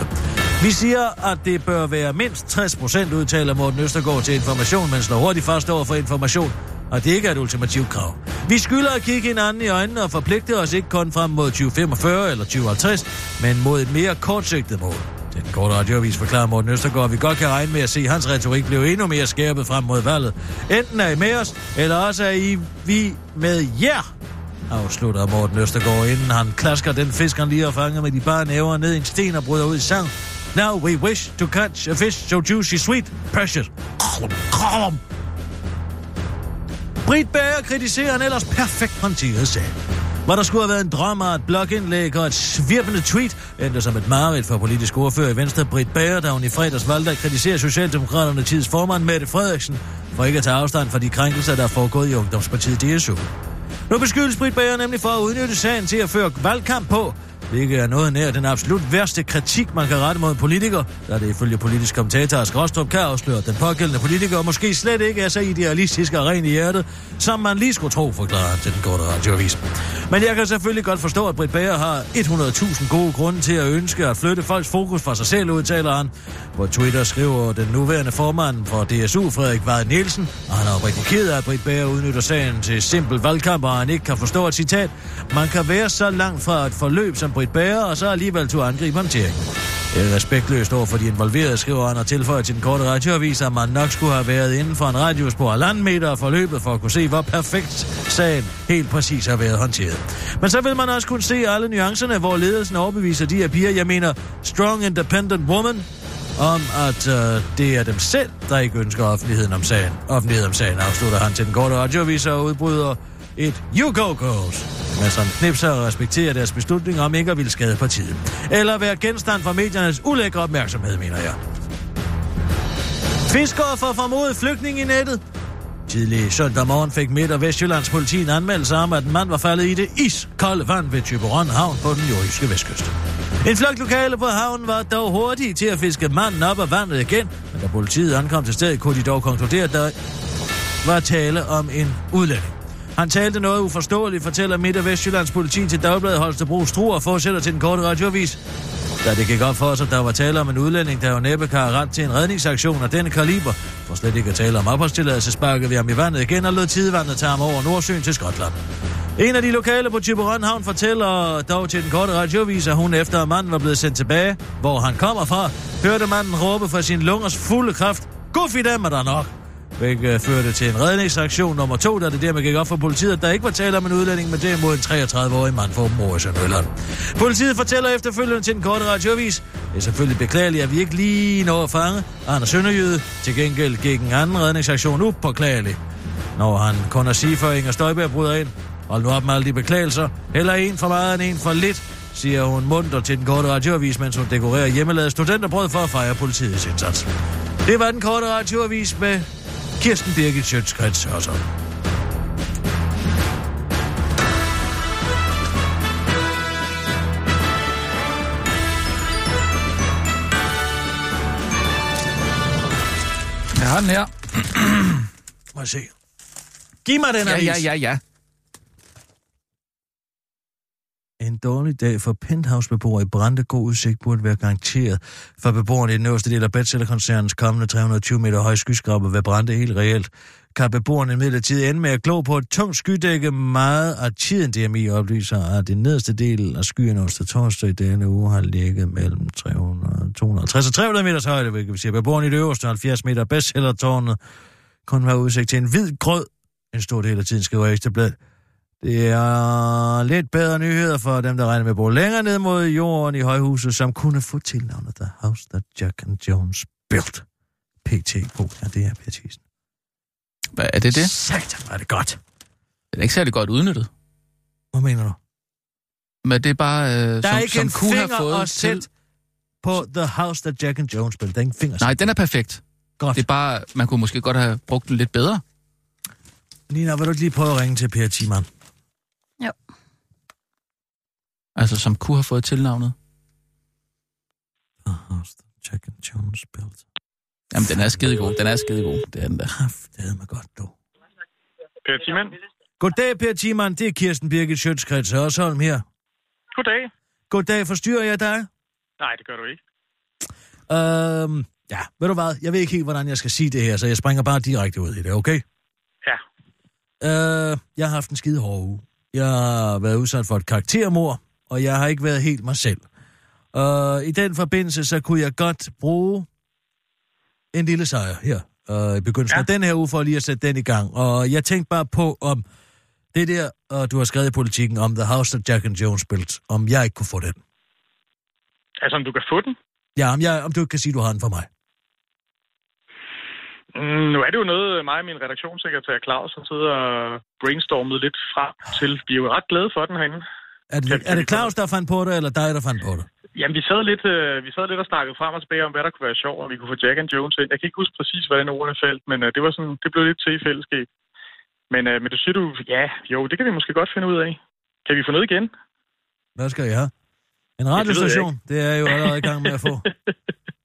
Vi siger, at det bør være mindst 60 procent, udtaler Morten Østergaard til information, men slår hurtigt fast over for information, og det ikke er et ultimativt krav. Vi skylder at kigge hinanden i øjnene og forpligte os ikke kun frem mod 2045 eller 2050, men mod et mere kortsigtet mål. Til den korte radioavis forklarer Morten Østergaard, at vi godt kan regne med at se, at hans retorik blev endnu mere skærpet frem mod valget. Enten er I med os, eller også er I vi med jer, afslutter Morten Østergaard, inden han klasker den fisk, han lige har fanget med de bare næver ned i en sten og bryder ud i sang. Now we wish to catch a fish so juicy, sweet, precious. Britt Bager kritiserer en ellers perfekt håndteret sag. Hvor der skulle have været en drøm og et blogindlæg og et svirpende tweet, endte som et mareridt for politisk ordfører i Venstre, Britt Bager, da hun i fredags valgte at kritisere Socialdemokraterne tids formand Mette Frederiksen, for ikke at tage afstand fra de krænkelser, der er foregået i Ungdomspartiet DSU. Nu beskyldes Britt Bager nemlig for at udnytte sagen til at føre valgkamp på, hvilket er noget nær den absolut værste kritik, man kan rette mod en politiker, da det ifølge politisk kommentator Skrostrup kan afsløre, at den pågældende politiker måske slet ikke er så idealistisk og ren i hjertet, som man lige skulle tro, forklarer han til den korte radioavis. Men jeg kan selvfølgelig godt forstå, at Britt Bager har 100.000 gode grunde til at ønske at flytte folks fokus fra sig selv, udtaler han. På Twitter skriver den nuværende formand for DSU, Frederik Vade Nielsen, og han er rigtig ked af, at Britt Bager udnytter sagen til simpel valgkamp, og han ikke kan forstå et citat. Man kan være så langt fra et forløb som Britt Bager, og så alligevel to angribe håndtering. Det er respektløst over for de involverede, skriver han og tilføjer til den korte radioavis, at man nok skulle have været inden for en radius på halvanden meter forløbet for at kunne se, hvor perfekt sagen helt præcis har været håndteret. Men så vil man også kunne se alle nuancerne, hvor ledelsen overbeviser de her piger, jeg mener strong independent woman, om at øh, det er dem selv, der ikke ønsker offentligheden om sagen. Offentlighed om sagen afslutter han til den korte radioavis og udbryder et You Go Goes, men som knipser og respekterer deres beslutning om ikke at ville skade partiet. Eller være genstand for mediernes ulækre opmærksomhed, mener jeg. Fiskere får formodet flygtning i nettet. Tidlig søndag morgen fik Midt- og Vestjyllands politi en anmeldelse om, at en mand var faldet i det iskolde vand ved Tyberon havn på den jordjyske vestkyst. En flok lokale på havnen var dog hurtige til at fiske manden op af vandet igen, men da politiet ankom til stedet, kunne de dog konkludere, at der var tale om en udlænding. Han talte noget uforståeligt, fortæller Midt- og Vestjyllands politi til Dagbladet Holstebro Struer og fortsætter til den korte radioavis. Da det gik op for os, at der var tale om en udlænding, der jo næppe kan have ret til en redningsaktion af denne kaliber, for slet ikke at tale om opholdstilladelse, sparkede vi ham i vandet igen og lod tidevandet tage ham over Nordsøen til Skotland. En af de lokale på Tiberon Havn fortæller dog til den korte radiovis, at hun efter at manden var blevet sendt tilbage, hvor han kommer fra, hørte manden råbe fra sin lungers fulde kraft, Guffi dem er der nok! Hvilket øh, førte til en redningsaktion nummer to, da det dermed gik op for politiet, at der ikke var tale om en udlænding, men derimod en 33-årig mand fra Morrison i Politiet fortæller efterfølgende til den korte radiovis, det er selvfølgelig beklageligt, at vi ikke lige når at fange Anders Sønderjyde. Til gengæld gik en anden redningsaktion upåklagelig. Når han kun at sige, før Inger Støjberg bryder ind, hold nu op med alle de beklagelser, heller en for meget end en for lidt, siger hun munter til den korte radioavis, mens hun dekorerer hjemmelavet studenterbrød for at fejre politiets indsats. Det var den korte radioavis med Kirsten Birgit Sjøtskrets Hørsholm. Jeg har den her. Må jeg se. Giv mig den Ja, avis. ja, ja, ja. En dårlig dag for penthouse-beboere i Brande. God udsigt burde være garanteret for beboerne i den øverste del af Bachelor-koncernens kommende 320 meter høje skyskraber ved Brande helt reelt. Kan beboerne imidlertid ende med at glo på et tungt skydække meget af tiden DMI oplyser, at den nederste del af skyerne onsdag torsdag i denne uge har ligget mellem 300, 250 og 300 meters højde, hvilket vil sige, at beboerne i det øverste 70 meter bestsellertårnet kun har udsigt til en hvid grød en stor del af tiden, skriver Ekstrabladet. Det er lidt bedre nyheder for dem, der regner med at bo længere ned mod jorden i højhuset, som kunne få tilnavnet The House That Jack and Jones Built. PT på, ja, det er Per Thiesen. Hvad er det det? Satan, var det godt. Det er ikke særlig godt udnyttet. Hvad mener du? Men det er bare, øh, Der er som, ikke som en kunne have fået til... på The House That Jack and Jones Built. Der er ingen finger. Nej, den er perfekt. Godt. Det er bare, man kunne måske godt have brugt den lidt bedre. Nina, vil du ikke lige prøve at ringe til Per Thiman? Jo. Altså, som kunne have fået tilnavnet. The House That Jack and Jones Built. Jamen, den er skidegod. Den er skidegod. Det er den der. Det havde man godt, du. Per Timan. Goddag, Per Thiman. Det er Kirsten Birgit Sjøtskreds Hørsholm her. Goddag. Goddag, forstyrrer jeg dig? Nej, det gør du ikke. Øhm, ja, ved du hvad? Jeg ved ikke helt, hvordan jeg skal sige det her, så jeg springer bare direkte ud i det, okay? Ja. Øh, jeg har haft en skide hård uge. Jeg har været udsat for et karaktermord, og jeg har ikke været helt mig selv. Og i den forbindelse, så kunne jeg godt bruge en lille sejr her øh, i begyndelsen ja. af den her uge, for lige at sætte den i gang. Og jeg tænkte bare på, om det der, og du har skrevet i politikken, om The House that Jack and Jones built, om jeg ikke kunne få den. Altså, om du kan få den? Ja, om, jeg, om du kan sige, du har den for mig. Mm, nu er det jo noget, mig og min redaktionssekretær Claus har siddet og brainstormet lidt frem til. Vi er jo ret glade for den herinde. Er det, er det Claus, der fandt på det, eller dig, der fandt på det? Jamen, vi sad, lidt, øh, vi sad lidt og snakkede frem og tilbage om, hvad der kunne være sjovt, og vi kunne få Jack and Jones ind. Jeg kan ikke huske præcis, hvordan ordene faldt, men øh, det, var sådan, det blev lidt til i fællesskab. Men, øh, men du siger du, ja, jo, det kan vi måske godt finde ud af. Kan vi få noget igen? Hvad skal jeg have? En radiostation? Det, det er jo allerede i gang med at få.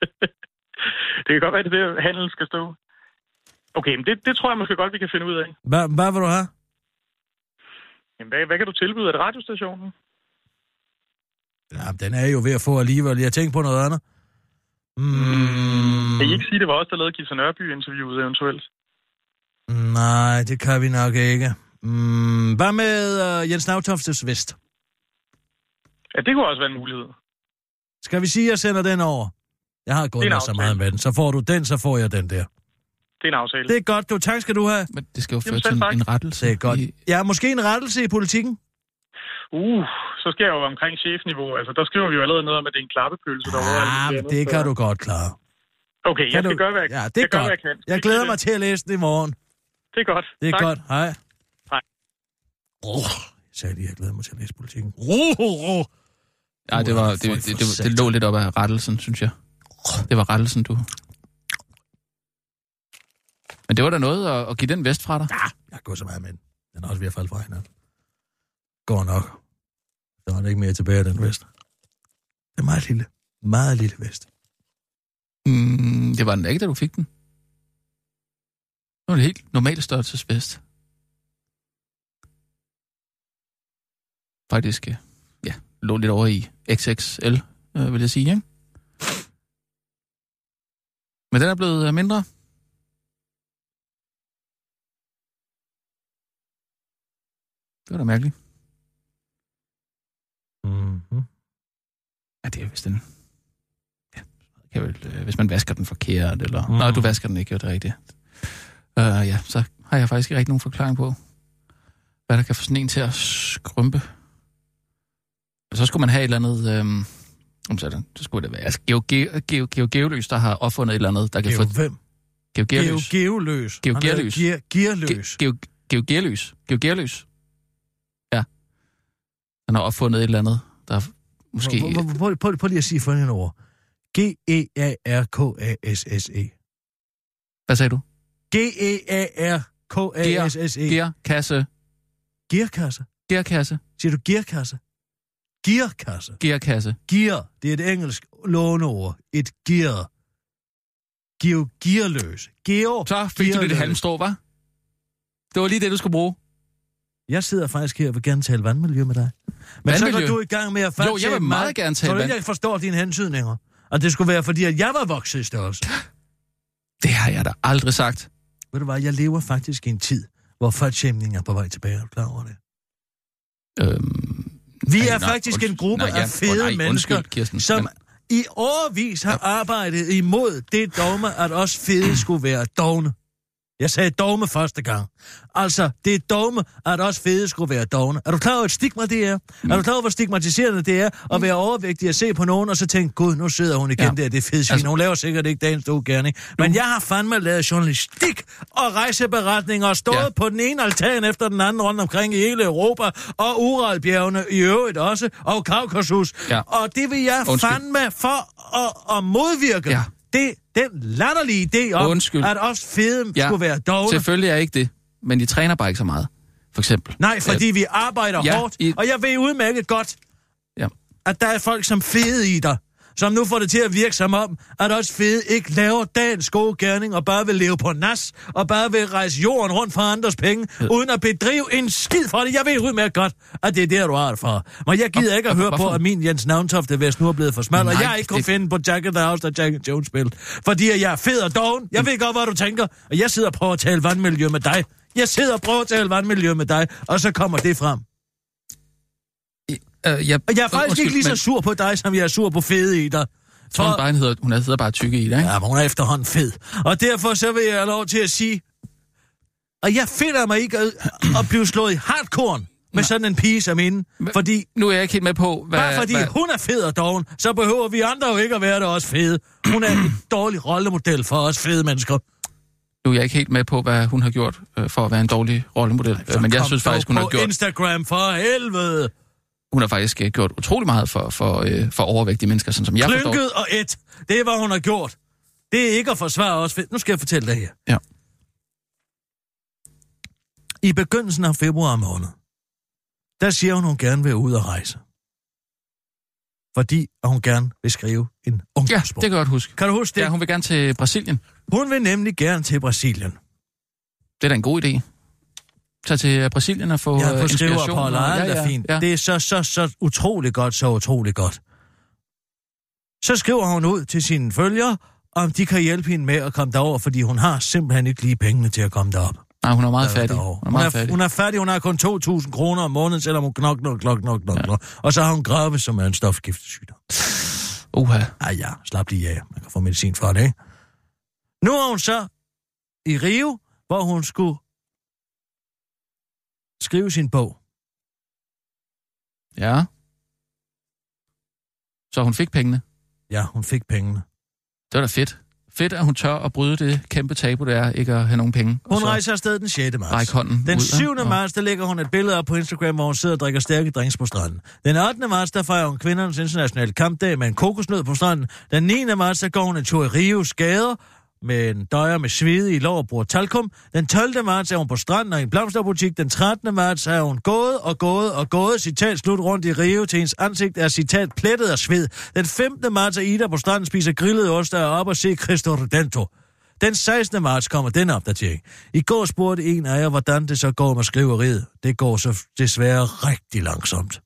(laughs) det kan godt være, at det er der, handel skal stå. Okay, men det, det tror jeg måske godt, vi kan finde ud af. Hvad, hvad vil du have? Jamen, hvad, hvad kan du tilbyde? Er det radiostationen? Ja, den er jo ved at få alligevel. Jeg tænker på noget andet. Mm. Kan I ikke sige, det var os, der lavede Gita Nørby-interviewet eventuelt? Nej, det kan vi nok ikke. Mm, hvad med uh, Jens Nautoftes Vest? Ja, det kunne også være en mulighed. Skal vi sige, at jeg sender den over? Jeg har gået så meget med den. Så får du den, så får jeg den der. Det er en aftale. Det er godt, du. Tak skal du have. Men det skal jo føre til en, rettelse. Det er godt. I, Ja, måske en rettelse i politikken. Uh, så skal jeg jo omkring chefniveau. Altså, der skriver vi jo allerede noget om, at det er en klappepølse derovre. Ja, det så- kan du godt klare. Okay, jeg Kan skal du... gøre, hvad jeg, Ja, det er jeg gør, godt. hvad jeg kan. Jeg glæder mig til at læse den i morgen. Det er godt. Det er tak. godt. Hej. Hej. Oh, jeg sagde lige, jeg glæder mig til at læse politikken. Oh, oh, oh. ja, det, var, det, det, det, det, det lå lidt op af rettelsen, synes jeg. Det var rettelsen, du... Det var da noget at, at give den vest fra dig. Ja, jeg går så meget med den. Den er også ved at falde fra hinanden. Går nok. Der var ikke mere tilbage af den vest. Det er meget lille. Meget lille vest. Mm, det var den ikke, da du fik den. Det var en helt normal størrelsesvest. Faktisk, øh, ja, lå lidt over i XXL, øh, vil jeg sige, ikke? Men den er blevet øh, mindre. Det var da mærkeligt. Mm-hmm. Ja, det er vist den... Ja, kan vel, øh, hvis man vasker den forkert, eller... Mm. Mm. Nej, du vasker den ikke, jo, det er rigtigt. Uh, ja, så har jeg faktisk ikke rigtig nogen forklaring på, hvad der kan få sådan en til at skrumpe. Og så skulle man have et eller andet... Øhm, sådan, så skulle det være... Altså, Geo, Geo, Geo, Geo Geoløs, der har opfundet et eller andet, der kan Geo få... hvem? Geo Geo Geoløs. Geo Geoløs. Geo, Geo Geoløs. Geo Geoløs. Han har opfundet et eller andet, der måske... Prøv- lige at sige følgende ord. E G-E-A-R-K-A-S-S-E. Hvad sagde du? G-E-A-R-K-A-S-S-E. Gearkasse. Gearkasse. Gearkasse. Siger du gearkasse? Gearkasse. Gearkasse. Gear, det er et engelsk låneord. Et gear. Geo gearløs. Geo Så fik du lidt halmstrå, var? Det var lige det, du skulle bruge. Jeg sidder faktisk her og vil gerne tale vandmiljø med dig. Men så Vandmiljø? går du i gang med at Jo, jeg vil meget gerne tale Tror du vand- ikke, jeg forstår dine hensydninger? Og det skulle være, fordi at jeg var vokset i størrelse. Det har jeg da aldrig sagt. Ved du hvad, jeg lever faktisk i en tid, hvor fatshæmning er på vej tilbage. Er du klar over det? Øhm, Vi er nej, faktisk en gruppe Nej, ja, af fede nej, mennesker, undskyld, Kirsten, som men- i årvis har arbejdet imod det dogme, at os fede skulle være dogne. Jeg sagde dogme første gang. Altså, det er dogme, at os fede skulle være dogne. Er du klar over, et stigma det er? Mm. Er du klar over, hvor stigmatiserende det er at være overvægtig og se på nogen, og så tænke, gud, nu sidder hun igen Ja. der, det er fedt svin. Altså- Hun laver sikkert ikke dagens store gerning. Men jeg har fandme lavet journalistik og rejseberetninger og stået ja. på den ene altan efter den anden rundt omkring i hele Europa, og Uralbjergene i øvrigt også, og Kaukasus. Ja. Og det vil jeg Undskyld. fandme for at, at modvirke. Ja. Det, den latterlige idé om, Undskyld. at os fede Ja, skulle være dogne. Selvfølgelig er ikke det, men de træner bare ikke så meget, for eksempel. Nej, fordi vi arbejder ja, hårdt, i- og jeg ved udmærket godt, Ja. at der er folk som fede i dig, som nu får det til at virke som om, at også fede ikke laver dagens gode gerning, og bare vil leve på nas, og bare vil rejse jorden rundt for andres penge, ja. uden at bedrive en skid for det. Jeg ved udmærket godt, at det er der, du har det fra. Men jeg gider Og- ikke at og høre på, hvorfor? at min Jens Navntofte Vest nu er blevet for smal, og jeg ikke kunne det- finde på Jack and the House, der Jack Jones spil. Fordi at jeg er fed og doven. Jeg ved godt, hvad du tænker. Og jeg sidder og prøver at tale vandmiljø med dig. Jeg sidder og prøver at tale vandmiljø med dig, og så kommer det frem. Øh, jeg, Og jeg er faktisk undskyld, ikke lige så men- sur på dig, som jeg er sur på fede i dig. Tror, hun bare hedder, hun hedder bare tykke i det, ikke? Ja, men hun er efterhånden fed. Og derfor så vil jeg have lov til at sige, og jeg finder mig ikke at, at blive slået i hardcore med sådan en pige som hende. Fordi, Nu er jeg ikke helt med på, hvad... bare fordi hvad, hun er fed og doven, så behøver vi andre jo ikke at være der også fede. Hun er en dårlig rollemodel for os fede mennesker. nu er jeg ikke helt med på, hvad hun har gjort øh, for at være en dårlig rollemodel. Så Øh, Men jeg synes faktisk, hun har gjort... Instagram for helvede. Hun har faktisk øh, gjort utrolig meget for, for, øh, for overvægtige mennesker, sådan som jeg forstår. Klynket og et. Det er, hvad hun har gjort. Det er ikke at forsvare os. Nu skal jeg fortælle dig her. Ja. I begyndelsen af februar måned, der siger hun, hun gerne vil ud og rejse. Fordi at hun gerne vil skrive en Ja, ungdomsbog. det kan jeg godt huske. Kan du huske det? Ja, hun vil gerne til Brasilien. Hun vil nemlig gerne til Brasilien. Det er da en god idé. Tag til øh, Brasilien og få Ja, øh, på skriver inspiration. på ja, ja, fint. Ja. Det er så, så, så utroligt godt, så utroligt godt. Så skriver hun ud til sine følgere, om de kan hjælpe hende med at komme derover, fordi hun har simpelthen ikke lige pengene til at komme derop. Nej, hun er meget fattig. Hun er meget hun, er, fattig. hun er fattig, hun har kun 2.000 kroner om måneden, selvom hun knokler, knokler, knokler. Ja. Og så har hun grave, som er en stofgiftesygdom. Uha. Ej ja, slap lige af. Man kan få medicin fra det, ikke? Nu er hun så i Rio, hvor hun skulle skrive sin bog. Ja. Så hun fik pengene. Ja, hun fik pengene. Det var da fedt. Fedt, at hun tør at bryde det kæmpe tabu, det er ikke at have nogen penge. Hun rejser afsted den 6. marts. Hånden Den ud, 7. ja. marts, der lægger hun et billede op på Instagram, hvor hun sidder og drikker stærke drinks på stranden. Den 8. marts, der fejrer hun kvindernes internationale kampdag med en kokosnød på stranden. Den 9. marts, der går hun en tur i Rios gader med en døjer med svede i lov og bruger talkum. Den 12. marts er hun på stranden og i en blomsterbutik. Den 13. marts er hun gået og gået og gået, citat slut rundt i Rio til hendes ansigt er citat plettet af sved. Den 15. marts er Ida på stranden spiser grillet ost og er op og se Cristo Redento. Den 16. marts kommer den opdatering. I går spurgte en af jer, hvordan det så går med skriveriet. Det går så desværre rigtig langsomt.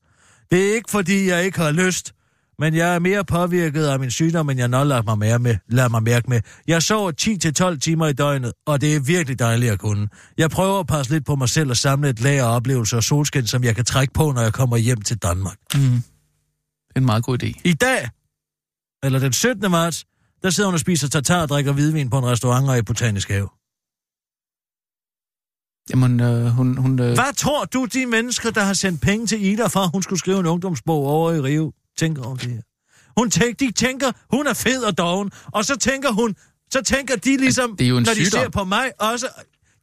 Det er ikke, fordi jeg ikke har lyst, men jeg er mere påvirket af min sygdom, end jeg nok lader mig, mere med, lader mig mærke med. Jeg sover 10-12 timer i døgnet, og det er virkelig dejligt at kunne. Jeg prøver at passe lidt på mig selv og samle et lager af oplevelser og solskin, som jeg kan trække på, når jeg kommer hjem til Danmark. Mm. Det er en meget god idé. I dag, eller den 17. marts, der sidder hun og spiser tartar og drikker hvidvin på en restaurant og i Botanisk Have. Jamen, øh, hun... hun øh, Hvad tror du, de mennesker, der har sendt penge til Ida for, at hun skulle skrive en ungdomsbog over i Rio, tænker om det her? Hun tænker, de tænker, hun er fed og doven, og så tænker hun, så tænker de ligesom, Det er jo en når de sygdom. ser på mig også,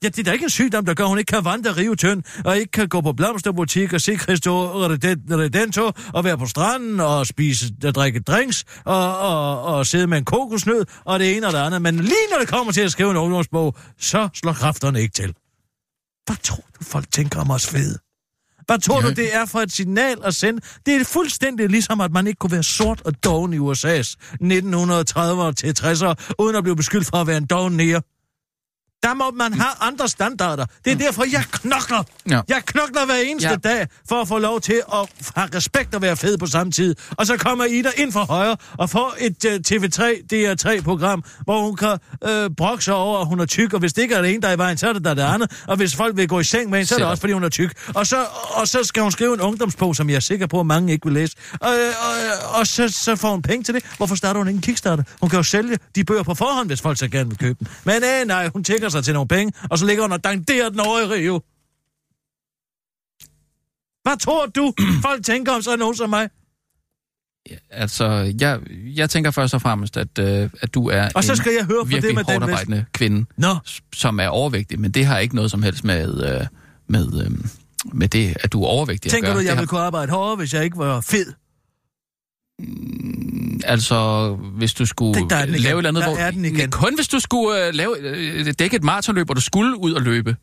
ja, det er da ikke en sygdom, der gør, hun ikke kan vandre Rio tynd, og ikke kan gå på blomsterbutik og se Cristo Redento, og være på stranden og spise og drikke drinks, og, og, og sidde med en kokosnød, og det ene og det andet. Men lige når det kommer til at skrive en ungdomsbog, så slår kræfterne ikke til. Hvad tror du, folk tænker om os fede? Hvad tror Ja. du, det er for et signal at sende? Det er fuldstændig ligesom, at man ikke kunne være sort og doven i USA's 1930'ere til 60'ere, uden at blive beskyldt for at være en doven nære. Der må man have andre standarder. Det er derfor, jeg knokler. Ja. Jeg knokler hver eneste Ja. dag for at få lov til at have respekt og være fed på samme tid. Og så kommer Ida ind for højre og får et uh, TV3, DR3-program, hvor hun kan uh, brokke sig over, at hun er tyk. Og hvis det ikke er det ene, der er i vejen, så er det der det andet. Og hvis folk vil gå i seng med hende, så er det også, fordi hun er tyk. Og så, og så skal hun skrive en ungdomsbog, som jeg er sikker på, at mange ikke vil læse. Og, og, og så, så får hun penge til det. Hvorfor starter hun ikke en Kickstarter? Hun kan jo sælge de bøger på forhånd, hvis folk så gerne vil købe dem. Men øh, nej, hun tækker sig til nogle penge, og så ligger hun og danderer den over i Rio. Hvad tror du, (clears throat) folk tænker om sådan nogen som mig? Altså, jeg, jeg tænker først og fremmest, at, øh, at du er Og så en skal jeg høre på det virkelig med den hårdt arbejdende kvinde, Nå, som er overvægtig, men det har ikke noget som helst med, øh, med, øh, med det, at du er overvægtig tænker at du, gøre. jeg Det ville kunne arbejde hårdere, hvis jeg ikke var fed? Har, altså, hvis du skulle Det- der er den igen. lave et eller andet, Der hvor... er den igen. Kun hvis du skulle øh, lave, øh, dække et maratonløb, og du skulle ud og løbe.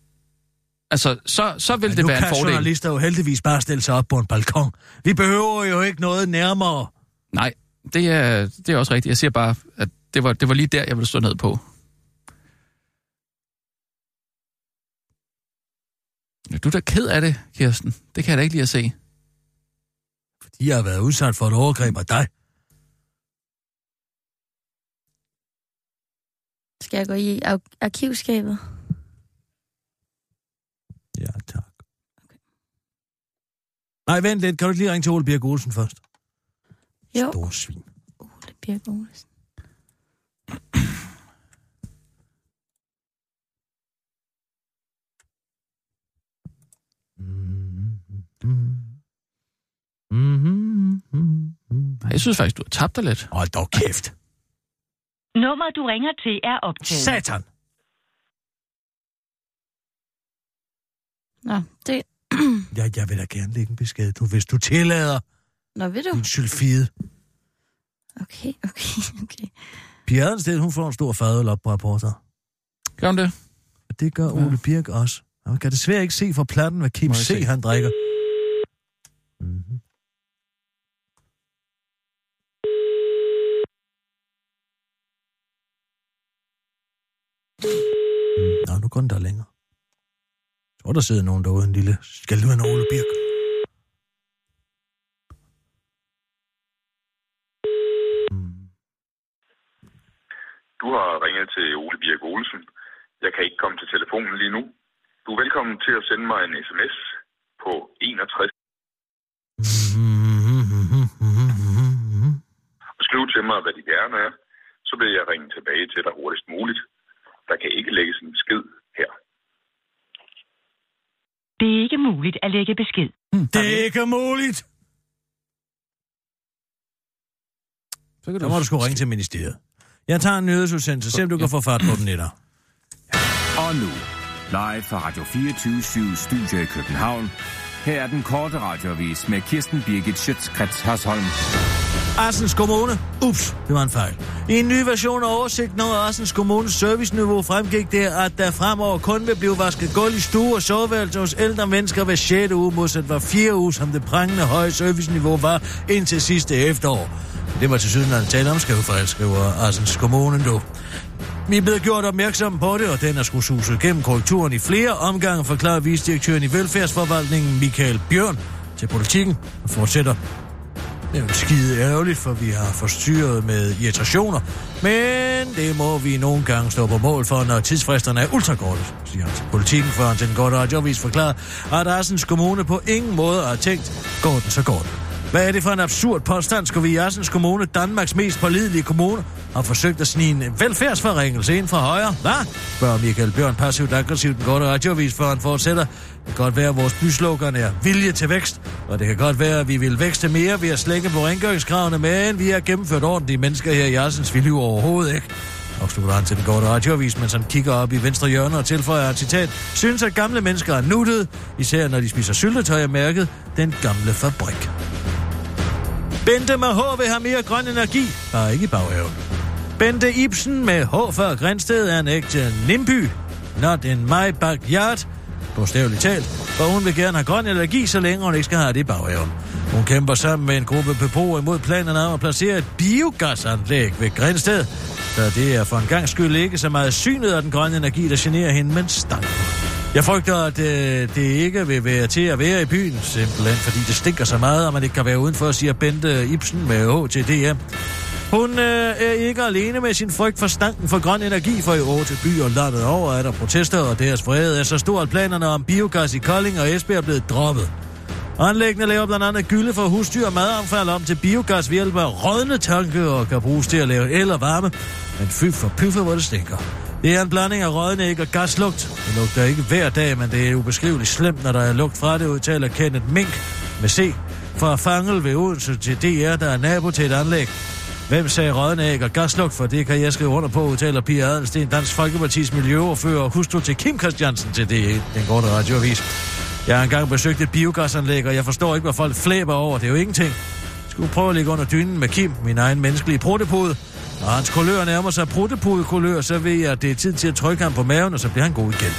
Altså, så, så vil det nu være en kan fordel. journalister jo heldigvis bare stille sig op på en balkon. Vi behøver jo ikke noget nærmere. Nej, det er, det er også rigtigt. Jeg siger bare, at det var, det var lige der, jeg ville stå ned på. Ja, Du er da ked af det, Kirsten. Det kan jeg da ikke lide at se. Jeg har været udsat for et overgreb af dig. Skal jeg gå i ar- arkivskabet? Ja, tak. Nej, vent lidt. Kan du ikke lige ringe til Ole Birk Olsen først? Jo, Store svin. Ole Birk Olsen. Nej, (clears throat) Jeg synes faktisk, du har tabt dig lidt. Hold dog kæft. Nummeret, du ringer til, er optaget. Satan. Nå, det... (clears throat) Ja, jeg vil da gerne lægge en besked, du, hvis du tillader Nå, ved du? din sylfide. Okay, okay, (laughs) okay. Pia Adelstedt, hun får en stor fadøl op på rapporter. Gør hun det? Og det gør Ole Birk også. Og man kan desværre ikke se fra platten, hvad Kim jeg C. han drikker. Mm-hmm. Mm, Nå, nu går den der længere. Jeg tror, der sidder nogen derude, en lille skaldvand Ole Birk. Mm. Du har ringet til Ole Birk Olsen. Jeg kan ikke komme til telefonen lige nu. Du er velkommen til at sende mig en sms på 61 (laughs) og skrive til mig, hvad de gerne er. Så vil jeg ringe tilbage til dig hurtigst muligt. Der kan ikke lægges en besked her. Det er ikke muligt at lægge besked. Det er ikke muligt. Så kan Så må du sgu ringe til ministeriet. Jeg tager en nyhedsudsendelse, se om du kan få fart på den etter. Og nu, live fra Radio 24 Studio i København. Her er den korte radiovis med Kirsten Birgit Schøtzgrads Hasholm. Assens Kommune. Ups, det var en fejl. I en ny version af oversigten over Assens Kommunes serviceniveau fremgik det, at der fremover kun vil blive vasket gulv i stue og soveværelse hos ældre mennesker hver 6. uge, modsat hver 4. uge, som det prangende høje serviceniveau var indtil sidste efterår. Det var til syden af en tale om skriver, skriver Assens Kommune nu. Vi er blevet gjort opmærksom på det, og den er skulle suset gennem korrekturen i flere omgange, forklarer vicedirektøren i Velfærdsforvaltningen Michael Bjørn til politikken og fortsætter. Det er jo skide ærgerligt, for vi har forstyrret med irritationer. Men det må vi nogle gange stå på mål for, når tidsfristerne er ultrakorte, siger han til politikken, før han til den gode radiovis forklarer, at Assens Kommune på ingen måde har tænkt, går den så går den. Hvad er det for en absurd påstand, skulle vi i Assens Kommune, Danmarks mest pålidelige kommune, har forsøgt at snige en velfærdsforringelse ind fra højre? Hvad? spørger Michael Bjørn passivt aggressivt den korte radiovis, før han fortsætter. Det kan godt være, at vores byslogan er vilje til vækst, og det kan godt være, at vi vil vækste mere ved at slække på rengøringskravene, men vi har gennemført ordentlige mennesker her i Assens. Vi lyver overhovedet ikke. Afslutter han til den korte radioavis, mens han kigger op i venstre hjørne og tilføjer et citat. Synes, at gamle mennesker er nuttet, især når de spiser syltetøj af mærket Den Gamle Fabrik. Bente med H vil have mere grøn energi, bare ikke i baghaven. Bente Ibsen med H for Grænsted er en ægte nimby, not in my backyard, bogstaveligt talt, for hun vil gerne have grøn energi, så længe hun ikke skal have det i baghaven. Hun kæmper sammen med en gruppe beboere imod planerne om at placere et biogasanlæg ved Grænsted, så det er for en gang skyld ikke så meget synet af den grønne energi, der generer hende, men stanken. Jeg frygter, at øh, det ikke vil være til at være i byen, simpelthen fordi det stinker så meget, og man ikke kan være udenfor, siger Bente Ibsen med HTDM. Hun øh, er ikke alene med sin frygt for stanken for grøn energi, for i år til by og landet over er der protester, og deres vrede er så stor, at planerne om biogas i Kolding og Esbjerg er blevet droppet. Anlæggene laver blandt andet gylde for husdyr og madaffald om til biogas ved hjælp af rådne tanke og kan bruges til at lave el og varme. Men fy for pyffe, hvor det stinker. Det er en blanding af rådne æg og gaslugt. Det lugter ikke hver dag, men det er ubeskriveligt slemt, når der er lugt fra det, udtaler Kenneth Mink med C. Fra Fangel ved Odense til DR, der er nabo til et anlæg. Hvem sagde rådne æg og gaslugt, for det kan jeg skrive under på, udtaler Pia Adelsten, Dansk Folkepartis miljøoverfører og hustru til Kim Christiansen til det, den korte radioavis. Jeg har engang besøgt et biogasanlæg, og jeg forstår ikke, hvad folk flæber over. Det er jo ingenting. Jeg skulle prøve at ligge under dynen med Kim, min egen menneskelige protepode. Når hans kulør nærmer sig pruttepudekulør, så ved jeg, at det er tid til at trykke ham på maven, og så bliver han god igen.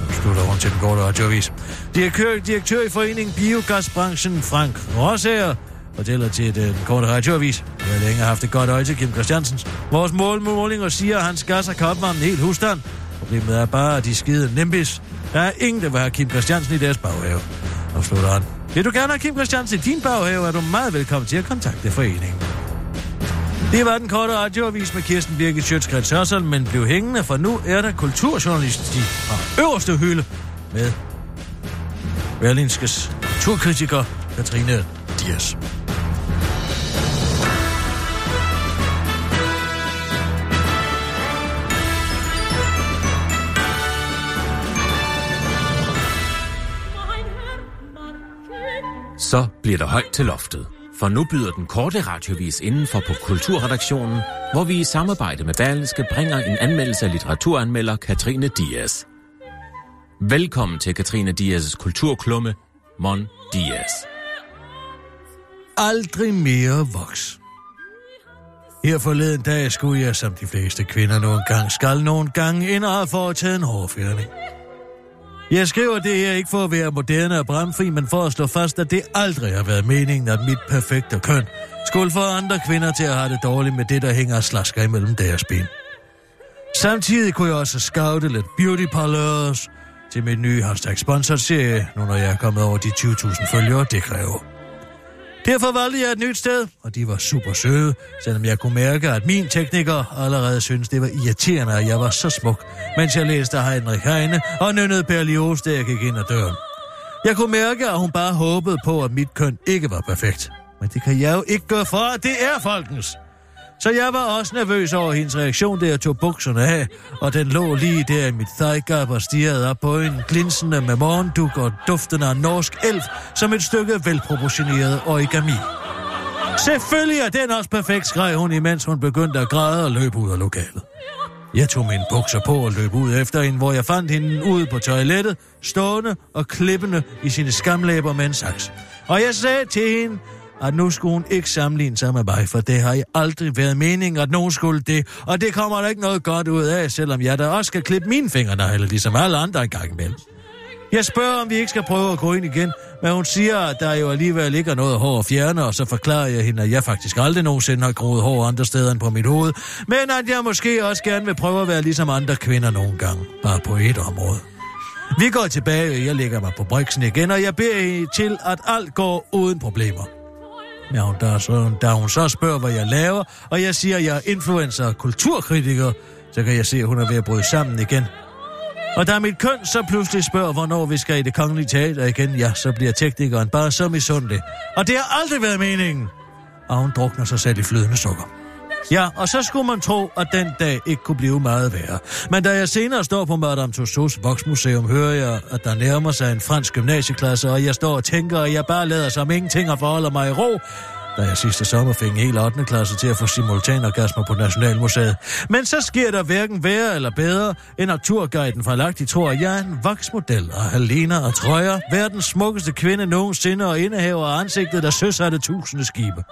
Nu slutter hun til den korte radioavis. Direktør, direktør i foreningen Biogasbranchen, Frank Rosager, fortæller til den korte radioavis. Vi har længe haft et godt øje til Kim Christiansens. Vores målmålinger siger, at hans gasser kan opvarme en hel husstand. Problemet er bare, at de skide nimbis. Der er ingen, der vil have Kim Christiansen i deres baghave. Og slutter han. Vil du gerne have Kim Christiansen i din baghave, er du meget velkommen til at kontakte foreningen. Det var den korte radioavis med Kirsten Birgit Sjøtskrets Hørsel, men blev hængende, for nu er der kulturjournalistik fra øverste hylde med Berlinskes kulturkritiker Katrine Dias. Så bliver der højt til loftet. For nu byder den korte radiovis indenfor på Kulturredaktionen, hvor vi i samarbejde med Berlingske bringer en anmeldelse af litteraturanmelder Katrine Dias. Velkommen til Katrine Dias' kulturklumme, Mon Dias. Aldrig mere voks. Her forleden dag skulle jeg, som de fleste kvinder nogle gange skal nogle gange, ind og have foretaget en hårfjerning. Jeg skriver det her ikke for at være moderne og bramfri, men for at slå fast, at det aldrig har været meningen, at mit perfekte køn skulle få andre kvinder til at have det dårligt med det, der hænger og slasker imellem deres ben. Samtidig kunne jeg også scoute lidt beauty parlors til mit nye hashtag sponsorserie, nu når jeg er kommet over de 20.000 følgere, det kræver. Derfor valgte jeg et nyt sted, og de var super søde, selvom jeg kunne mærke, at min tekniker allerede syntes, det var irriterende, at jeg var så smuk, mens jeg læste Heinrich Heine og nynnede Berlioz, da jeg gik ind ad døren. Jeg kunne mærke, at hun bare håbede på, at mit køn ikke var perfekt. Men det kan jeg jo ikke gøre for, at det er folkens. Så jeg var også nervøs over hendes reaktion, da jeg tog bukserne af, og den lå lige der i mit thigh og stirrede op på en glinsende med morgenduk og duften af norsk elf som et stykke velproportioneret origami. Selvfølgelig er den også perfekt, skreg hun, imens hun begyndte at græde og løb ud af lokalet. Jeg tog mine bukser på og løb ud efter hende, hvor jeg fandt hende ude på toilettet, stående og klippende i sine skamlæber med en saks. Og jeg sagde til hende, at nu skulle hun ikke sammenligne sig med mig, for det har jeg aldrig været meningen, at nogen skulle det, og det kommer der ikke noget godt ud af, selvom jeg da også skal klippe mine fingernegle, ligesom alle andre en gang imellem. Jeg spørger, om vi ikke skal prøve at gå ind igen, men hun siger, at der jo alligevel ikke er noget hår at fjerne, og så forklarer jeg hende, at jeg faktisk aldrig nogensinde har groet hår andre steder end på mit hoved, men at jeg måske også gerne vil prøve at være ligesom andre kvinder nogle gange, bare på et område. Vi går tilbage, og jeg lægger mig på briksen igen, og jeg beder I til, at alt går uden problemer. Ja, hun, der, så, da hun så spørger, hvad jeg laver, og jeg siger, at jeg er influencer og kulturkritiker, så kan jeg se, at hun er ved at bryde sammen igen. Og da mit køn så pludselig spørger, hvornår vi skal i det kongelige teater igen, ja, så bliver teknikeren bare så misundelig. Og det har aldrig været meningen. Og hun drukner sig selv i flydende sukker. Ja, og så skulle man tro, at den dag ikke kunne blive meget værre. Men da jeg senere står på Madame Tussauds Voksmuseum, hører jeg, at der nærmer sig en fransk gymnasieklasse, og jeg står og tænker, at jeg bare lader som ingenting og forholder mig i ro, da jeg sidste sommer fik en hel 8. klasse til at få simultanorgasmer på Nationalmuseet. Men så sker der hverken værre eller bedre, end at turguiden fra Lagti tror, at jeg er en voksmodel af Halena og Trøjer, verdens smukkeste kvinde nogensinde og indehaver af ansigtet, der søsatte tusinde skibe.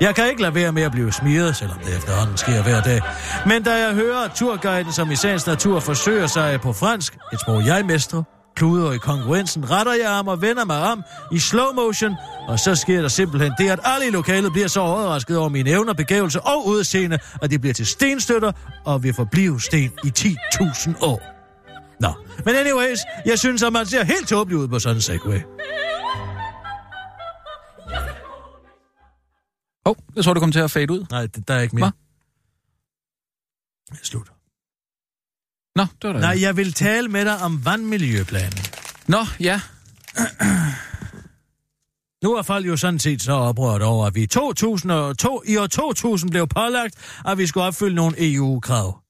Jeg kan ikke lade være med at blive smiret, selvom det efterhånden sker hver dag. Men da jeg hører, at turguiden, som i sagens natur forsøger sig på fransk, et sprog jeg mestrer, kluder i konkurrencen, retter jeg ham og vender mig om i slow motion, og så sker der simpelthen det, at alle i lokalet bliver så overrasket over mine evner, begævelse og udseende, at de bliver til stenstøtter og vil forblive sten i 10.000 år. Nå, men anyways, jeg synes, at man ser helt tåbelig ud på sådan en segway. Åh, oh, jeg tror, du kom til at fade ud. Nej, det, der er ikke mere. Slut. Nå, det var da... Nej, jeg vil tale med dig om vandmiljøplanen. Nå, ja. Nu er folk jo sådan set så oprørt over, at vi i, 2002, i år 2000 blev pålagt, at vi skulle opfylde nogle EU-krav.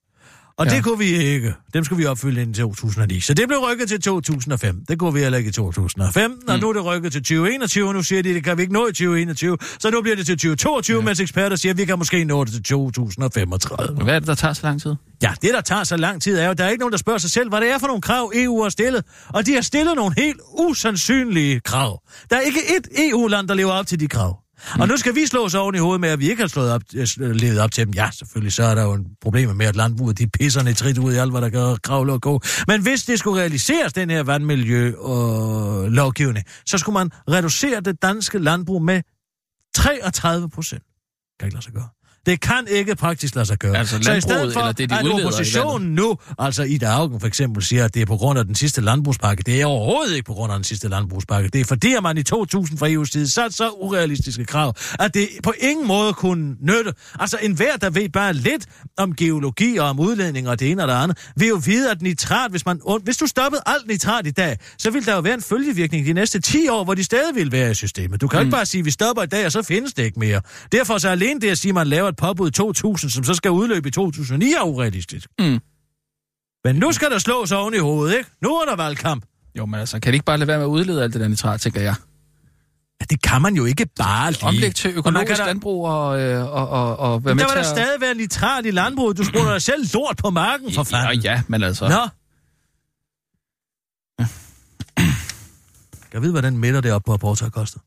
Og ja. det kunne vi ikke. Dem skulle vi opfylde inden 2009. Så det blev rykket til 2005. Det kunne vi heller ikke i 2005. Og mm. nu er det rykket til 2021, og nu siger de, det kan vi ikke nå i 2021. Så nu bliver det til 2022, ja. mens eksperter siger, at vi kan måske nå det til 2035. Hvad er det, der tager så lang tid? Ja, det der tager så lang tid er jo, der er ikke nogen, der spørger sig selv, hvad det er for nogle krav, EU har stillet. Og de har stillet nogle helt usandsynlige krav. Der er ikke et EU-land, der lever op til de krav. Mm. Og nu skal vi slå os oven i hovedet med, at vi ikke har slået op, levet op til dem. Ja, selvfølgelig, så er der jo en problem med, at landbruget de pisserne trit ud i alt, hvad der kan kravle og gå. Men hvis det skulle realiseres, den her vandmiljø og lovgivning, så skulle man reducere det danske landbrug med 33 procent. Kan ikke lade sig gøre. Det kan ikke praktisk lade sig gøre. Altså så i stedet for, eller det, de at oppositionen nu, altså Ida Augen for eksempel, siger, at det er på grund af den sidste landbrugspakke. Det er overhovedet ikke på grund af den sidste landbrugspakke. Det er fordi, at man i 2000 fra EU's side satte så urealistiske krav, at det på ingen måde kunne nytte. Altså enhver, der ved bare lidt om geologi og om udledning og det ene og det andet, vil jo vide, at nitrat, hvis, man, hvis du stoppede alt nitrat i dag, så vil der jo være en følgevirkning de næste 10 år, hvor de stadig vil være i systemet. Du kan mm. ikke bare sige, at vi stopper i dag, og så findes det ikke mere. Derfor så alene det at sige, at man laver et påbud i 2000, som så skal udløbe i 2009, er urealistisk. Mm. Men nu skal der slås oven i hovedet, ikke? Nu er der valgkamp. Jo, men altså, kan de ikke bare lade være med at udlede alt det der nitrat, tænker jeg? Ja, det kan man jo ikke bare lige. Omlæg til Og økologisk kan da- landbrug og, øh, og, og, og være med der til vil der at... stadig være nitrat i landbruget. Du spurgte dig selv lort på marken, for Ja, fanden. ja, men altså... Nå. Kan jeg vide, hvad den midter deroppe på Porto har kostet?